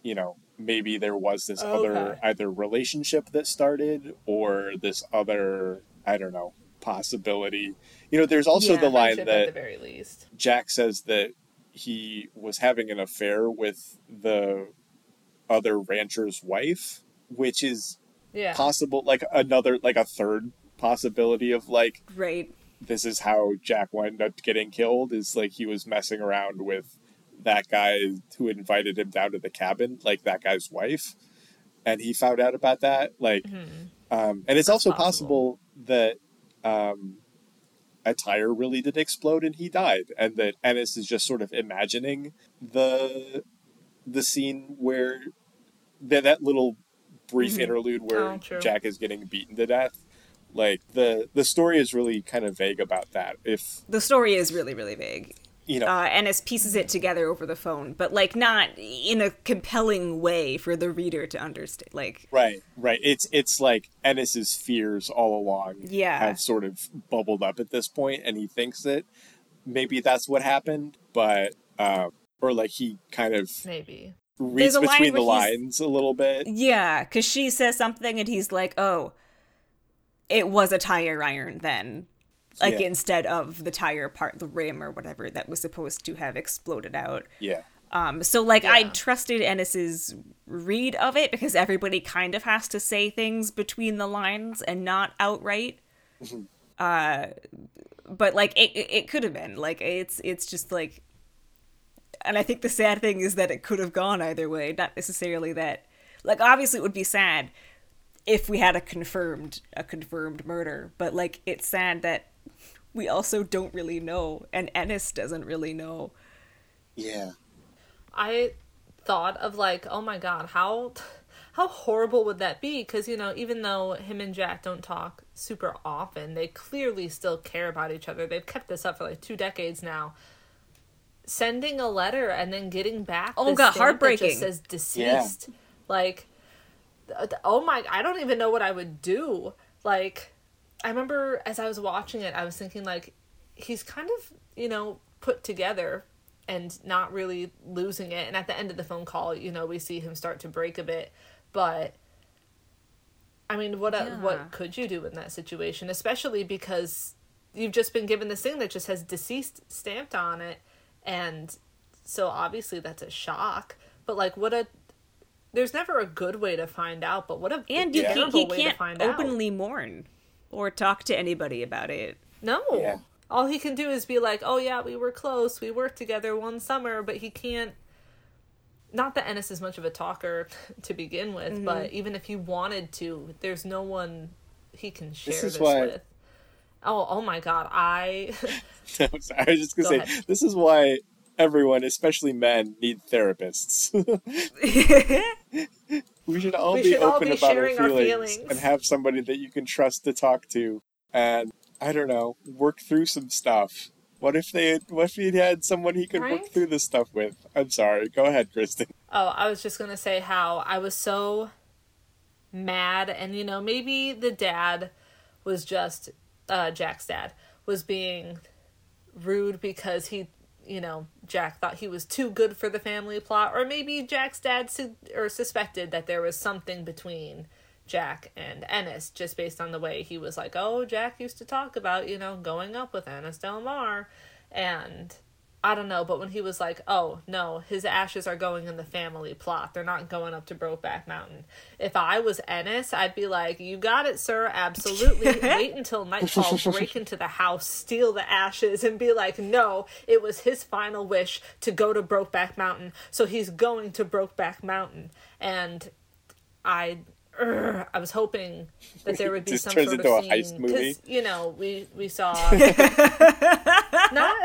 you know maybe there was this other either relationship that started or this other i don't know possibility you know there's also Yeah, the line friendship at the that very least. jack says that he was having an affair with the other rancher's wife which is Yeah. possible like another like a third possibility of like Right. this is how Jack wound up getting killed is like he was messing around with that guy who invited him down to the cabin, like that guy's wife, and he found out about that. Like, um, and it's also possible, possible. that um, a tire really did explode and he died, and that Ennis is just sort of imagining the the scene where that that little brief interlude where Oh. Jack is getting beaten to death. Like the the story is really kind of vague about that. If The story is really really vague. You know, uh, Ennis pieces it together over the phone, but like not in a compelling way for the reader to understand. Like, right, right. It's it's like Ennis's fears all along Yeah. have sort of bubbled up at this point, and he thinks that maybe that's what happened, but um, or like he kind of Maybe. reads a line between the lines a little bit. yeah, because she says something and he's like, "Oh, it was a tire iron then." Like Yeah. instead of the tire part, the rim or whatever that was supposed to have exploded out. Yeah. Um, so like I trusted Ennis's read of it because everybody kind of has to say things between the lines and not outright. Uh, but like it, it it could have been like it's it's just like, and I think the sad thing is that it could have gone either way. Not necessarily that, like obviously it would be sad if we had a confirmed a confirmed murder, but like it's sad that we also don't really know, and Ennis doesn't really know. Yeah. I thought of like, oh my god, how how horrible would that be? Because you know, even though him and Jack don't talk super often, they clearly still care about each other. They've kept this up for like two decades now. Sending a letter and then getting back Oh, this God, stamp that heartbreaking. just says deceased. Like, th- th- oh my, I don't even know what I would do. Like, I remember as I was watching it, I was thinking like, he's kind of you know put together and not really losing it. And at the end of the phone call, you know, we see him start to break a bit, but. I mean, what uh, Yeah. what could you do in that situation, especially because you've just been given this thing that just has deceased stamped on it, and so obviously that's a shock. But like, what a there's never a good way to find out, but what a And you can't, he way to can't find out. openly mourn or talk to anybody about it. No. Yeah. All he can do is be like, "Oh yeah, we were close. We worked together one summer," but he can't not that Ennis is much of a talker to begin with, Mm-hmm. but even if he wanted to, there's no one he can share is this, why- with. Oh, oh my god, I I'm sorry, I was just gonna Go say ahead. this is why everyone, especially men, need therapists. we should all We be should all open be about our sharing our feelings, feelings. and have somebody that you can trust to talk to, and I don't know, work through some stuff. What if they? What if he had someone he could work through this stuff with? I'm sorry. Go ahead, Kristen. Oh, I was just gonna say how I was so mad, and you know, maybe the dad was just uh, Jack's dad was being rude because he, you know, Jack thought he was too good for the family plot, or maybe Jack's dad su- or suspected that there was something between Jack and Ennis just based on the way he was like, oh, Jack used to talk about, you know, going up with Ennis Del Mar, and I don't know, but when he was like, "Oh no, his ashes are going in the family plot. They're not going up to Brokeback Mountain." If I was Ennis, I'd be like, "You got it, sir. Absolutely. Wait until nightfall. break into the house, steal the ashes, and be like, no, it was his final wish to go to Brokeback Mountain, so he's going to Brokeback Mountain." And I. Urgh, I was hoping that there would be some turns sort into a of heist scene movie. you know we we saw not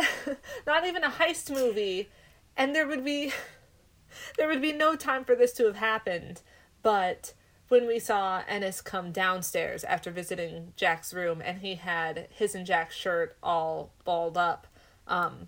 not even a heist movie and there would be there would be no time for this to have happened. But when we saw Ennis come downstairs after visiting Jack's room and he had his and Jack's shirt all balled up um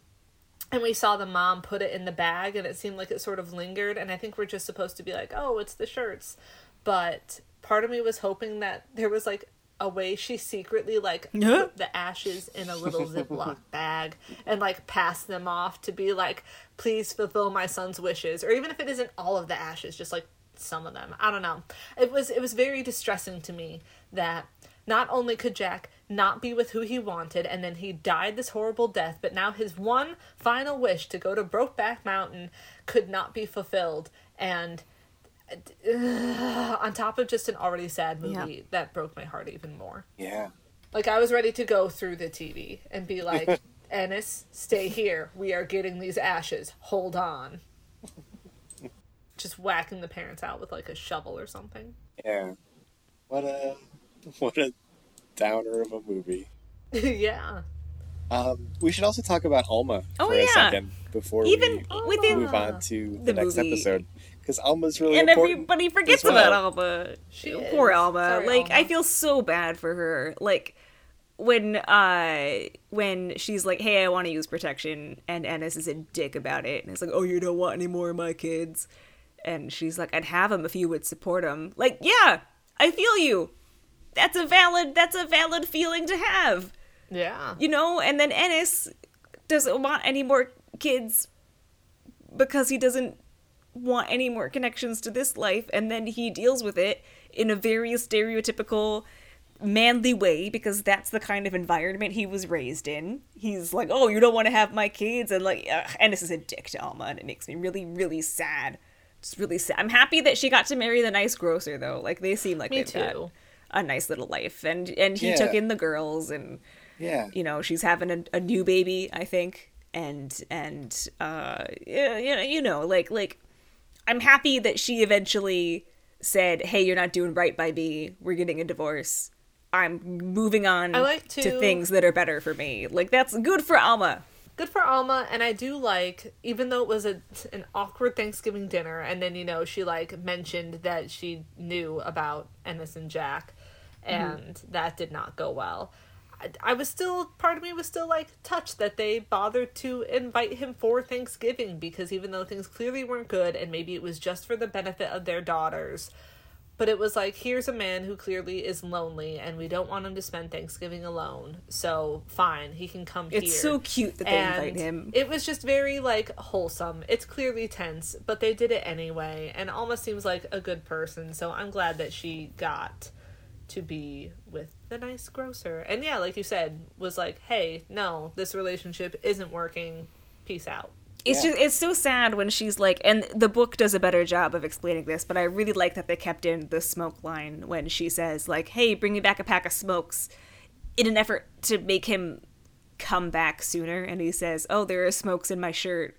and we saw the mom put it in the bag and it seemed like it sort of lingered and I think we're just supposed to be like oh it's the shirts but part of me was hoping that there was like a way she secretly like Yeah. put the ashes in a little Ziploc bag and like pass them off to be like, please fulfill my son's wishes. Or even if it isn't all of the ashes, just like some of them. I don't know. It was it was very distressing to me that not only could Jack not be with who he wanted and then he died this horrible death, but now his one final wish to go to Brokeback Mountain could not be fulfilled. And uh, on top of just an already sad movie, Yeah. that broke my heart even more. Yeah. Like I was ready to go through the TV and be like, Ennis, stay here. We are getting these ashes. Hold on. Just whacking the parents out with like a shovel or something. Yeah. What a what a downer of a movie. yeah. Um, we should also talk about Alma Oh, for yeah. a second before Even we within move on to the, the next movie. episode because Alma's really and important. everybody forgets well. about Alma. She Poor is. Alma. Sorry, like I feel so bad for her. Like when uh when she's like, "Hey, I want to use protection," and Ennis is a dick about it, and it's like, "Oh, you don't want any more of my kids," and she's like, "I'd have them if you would support them." Like, yeah, I feel you. That's a valid. That's a valid feeling to have Yeah. you know and then ennis doesn't want any more kids because he doesn't want any more connections to this life and then he deals with it in a very stereotypical manly way because that's the kind of environment he was raised in. He's like, "Oh, you don't want to have my kids," and like, ugh, this is a dick to Alma, and it makes me really, really sad. Just really sad. I'm happy that she got to marry the nice grocer though. Like they seem like Me they've got a nice little life, and and he Yeah. took in the girls, and Yeah. you know she's having a, a new baby, I think, and and uh, yeah, you know, you know, like like I'm happy that she eventually said, "Hey, you're not doing right by me. We're getting a divorce. I'm moving on like to to- things that are better for me." Like that's good for Alma. Good for Alma, and I do like, even though it was a an awkward Thanksgiving dinner, and then you know she like mentioned that she knew about Ennis and Jack, mm-hmm. and that did not go well. I, was still part of me was still like touched that they bothered to invite him for Thanksgiving because even though things clearly weren't good, and maybe it was just for the benefit of their daughters, but it was like here's a man who clearly is lonely and we don't want him to spend thanksgiving alone so fine he can come here. It's here so cute that they invite him. it was just very like wholesome it's clearly tense but they did it anyway and alma seems like a good person so i'm glad that she got to be with the nice grocer and yeah like you said was like hey no this relationship isn't working peace out It's Yeah. just it's so sad when she's like and the book does a better job of explaining this, but I really like that they kept in the smoke line when she says like, "Hey, bring me back a pack of smokes." In an effort to make him come back sooner and he says, "Oh, there are smokes in my shirt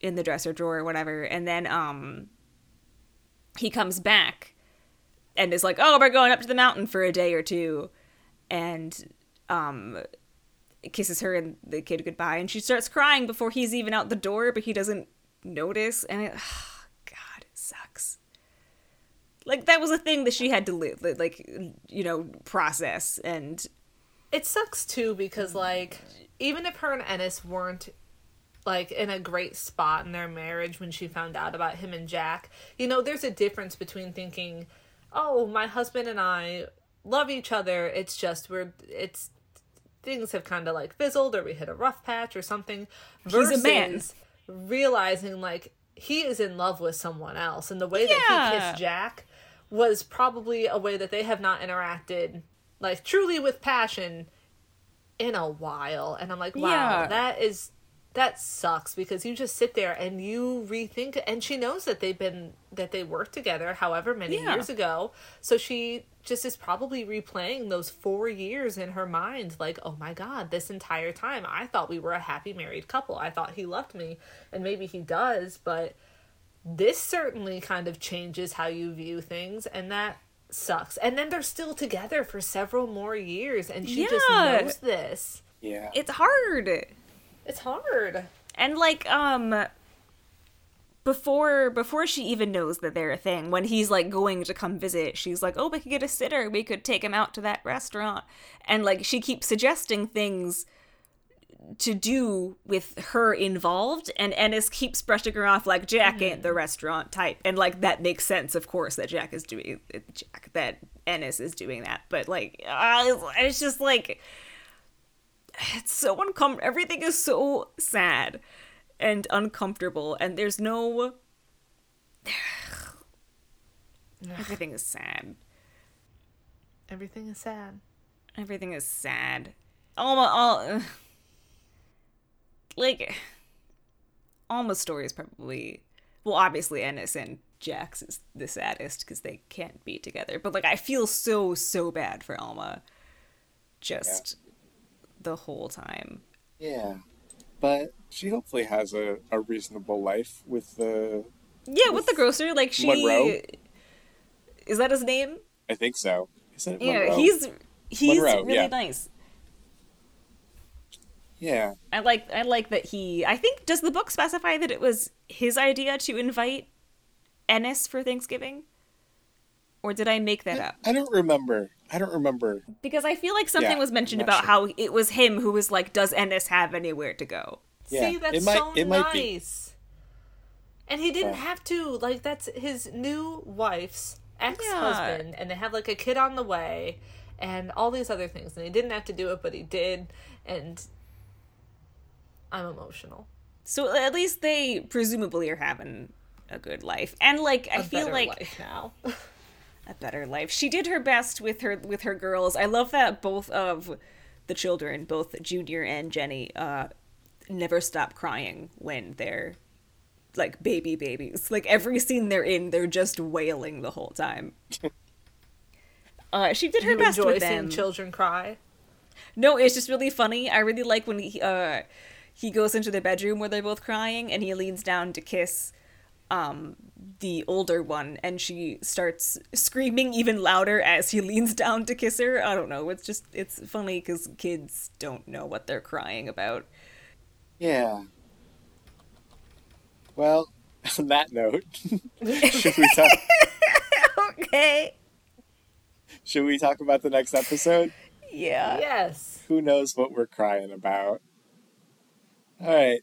in the dresser drawer or whatever." And then um he comes back and is like, "Oh, we're going up to the mountain for a day or two. And um kisses her and the kid goodbye. And she starts crying before he's even out the door but he doesn't notice. And it god it sucks. Like that was a thing that she had to live like you know process. And It sucks too because like even if her and Ennis weren't like in a great spot in their marriage when she found out about him and Jack, you know, there's a difference between thinking, "Oh, my husband and I love each other. It's just we're it's things have kind of like fizzled or we hit a rough patch or something." He's a Versus man. realizing like he is in love with someone else and the way that he kissed Jack was probably a way that they have not interacted like truly with passion in a while and i'm like wow Yeah. that is that sucks because you just sit there and you rethink and she knows that they've been that they worked together however many Yeah. years ago so she just is probably replaying those four years in her mind like oh my god this entire time i thought we were a happy married couple i thought he loved me and maybe he does but this certainly kind of changes how you view things and that sucks and then they're still together for several more years and she just Yeah. knows this Yeah. it's hard it's hard. And like um before before she even knows that they're a thing when he's like going to come visit she's like oh we could get a sitter. We could take him out to that restaurant. And like she keeps suggesting things to do with her involved and Ennis keeps brushing her off like Jack ain't the restaurant type. And like that makes sense of course that Jack is doing Jack that Ennis is doing that. But like uh, it's just like it's so uncomfortable everything is so sad and uncomfortable and there's no everything is sad. Everything is sad. Everything is sad. Alma all like Alma's story is probably well obviously Ennis and Jack's is the saddest because they can't be together but like I feel so so bad for Alma. Just the whole time Yeah. But she hopefully has a, a reasonable life with the. yeah with the grocer like she Monroe? is that his name I think so. Isn't it yeah Monroe? he's he's Monroe, really yeah. nice Yeah. I like I like that he I think does the book specify that it was his idea to invite Ennis for Thanksgiving? Or did I make that up? I don't remember. I don't remember. Because I feel like something Yeah, was mentioned about sure. how it was him who was like, Does Ennis have anywhere to go? Yeah, see that's it might- so it might be. nice and he didn't Yeah. have to like that's his new wife's ex-husband and they have like a kid on the way and all these other things and he didn't have to do it but he did and i'm emotional So at least they presumably are having a good life. And like I A feel like life now a a better life. She did her best with her with her girls. I love that both of the children, both Junior and Jenny, uh, never stop crying when they're like baby babies. Like every scene they're in, they're just wailing the whole time. Uh, she did her You best enjoy with seeing them. children cry. No, it's just really funny. I really like when he uh he goes into the bedroom where they're both crying and he leans down to kiss um the older one and she starts screaming even louder as he leans down to kiss her. I don't know. It's just it's funny cuz kids don't know what they're crying about. Yeah. Well, on that note, should we talk? okay. Should we talk about the next episode? Yeah. Yes. Who knows what we're crying about? All right.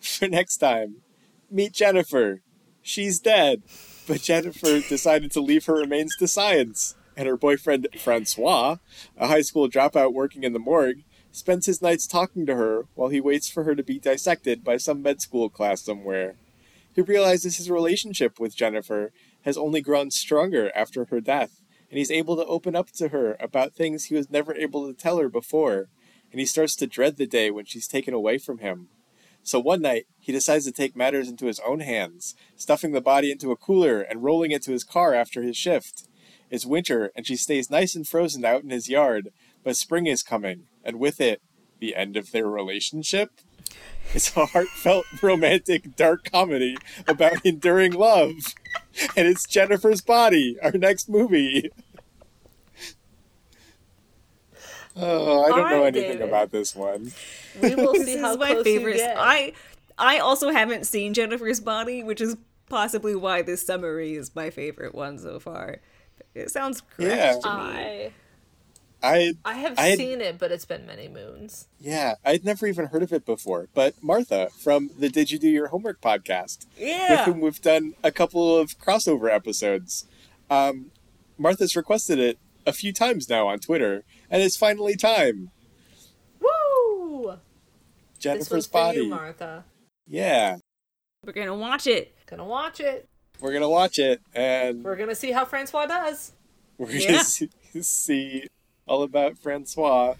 For next time, meet Jennifer. She's dead, but Jennifer decided to leave her remains to science, and her boyfriend Francois, a high school dropout working in the morgue, spends his nights talking to her while he waits for her to be dissected by some med school class somewhere. He realizes his relationship with Jennifer has only grown stronger after her death, and he's able to open up to her about things he was never able to tell her before, and he starts to dread the day when she's taken away from him. So one night, he decides to take matters into his own hands, stuffing the body into a cooler and rolling it to his car after his shift. It's winter, and she stays nice and frozen out in his yard, but spring is coming, and with it, the end of their relationship. It's a heartfelt, romantic, dark comedy about enduring love. And it's Jennifer's Body, our next movie. Oh, I don't know Alright, anything David. about this one. We will This see is how my favorite. you get. I I also haven't seen Jennifer's Body, which is possibly why this summary is my favorite one so far. It sounds correct Yeah. to me. I I I have I had- seen it, but it's been many moons. yeah, I'd never even heard of it before. But Martha from the Did You Do Your Homework podcast, yeah. with whom we've done a couple of crossover episodes, um, Martha's requested it a few times now on Twitter, and it's finally time. Woo! this Jennifer's was for Body. you, Martha. yeah, We're gonna watch it. Gonna watch it. we're gonna watch it, and We're gonna see how Francois does. we're gonna see, see all about Francois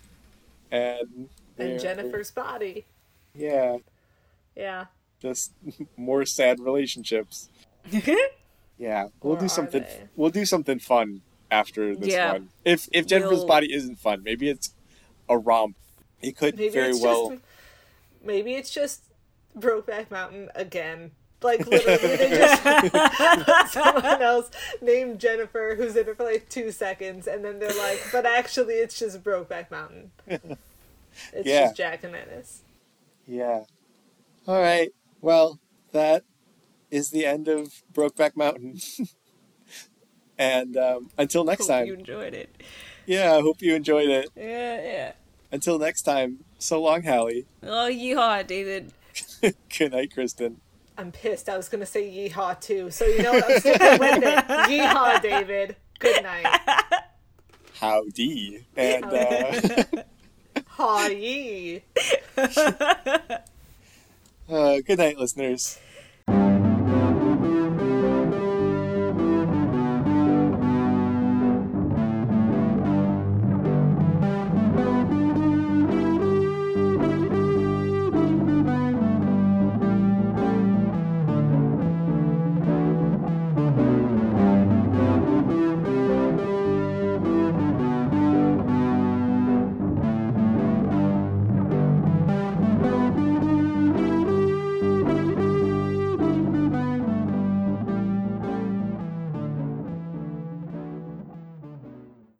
and And Jennifer's body. Yeah, Yeah. just more sad relationships. Yeah, we'll Or do something. they? We'll do something fun after this Yeah. one. If if Jennifer's We'll- body isn't fun, maybe it's a romp. It could Maybe very it's well. just maybe it's just Brokeback Mountain again. Like literally they just someone else named Jennifer who's in it for like two seconds and then they're like, but actually it's just Brokeback Mountain. It's Yeah. just Jack and Ennis. Yeah. All right. Well, that is the end of Brokeback Mountain. And um, until next Hope time. you enjoyed it. Yeah, I hope you enjoyed it. Yeah, yeah. Until next time. So long, Hallie. Oh, yeehaw, David. Good night, Kristen. I'm pissed. I was gonna say yeehaw too. So you know what? I'm sticking with it. Yeehaw, David. Good night. Howdy. And uh, Haw yee. uh, good night, listeners.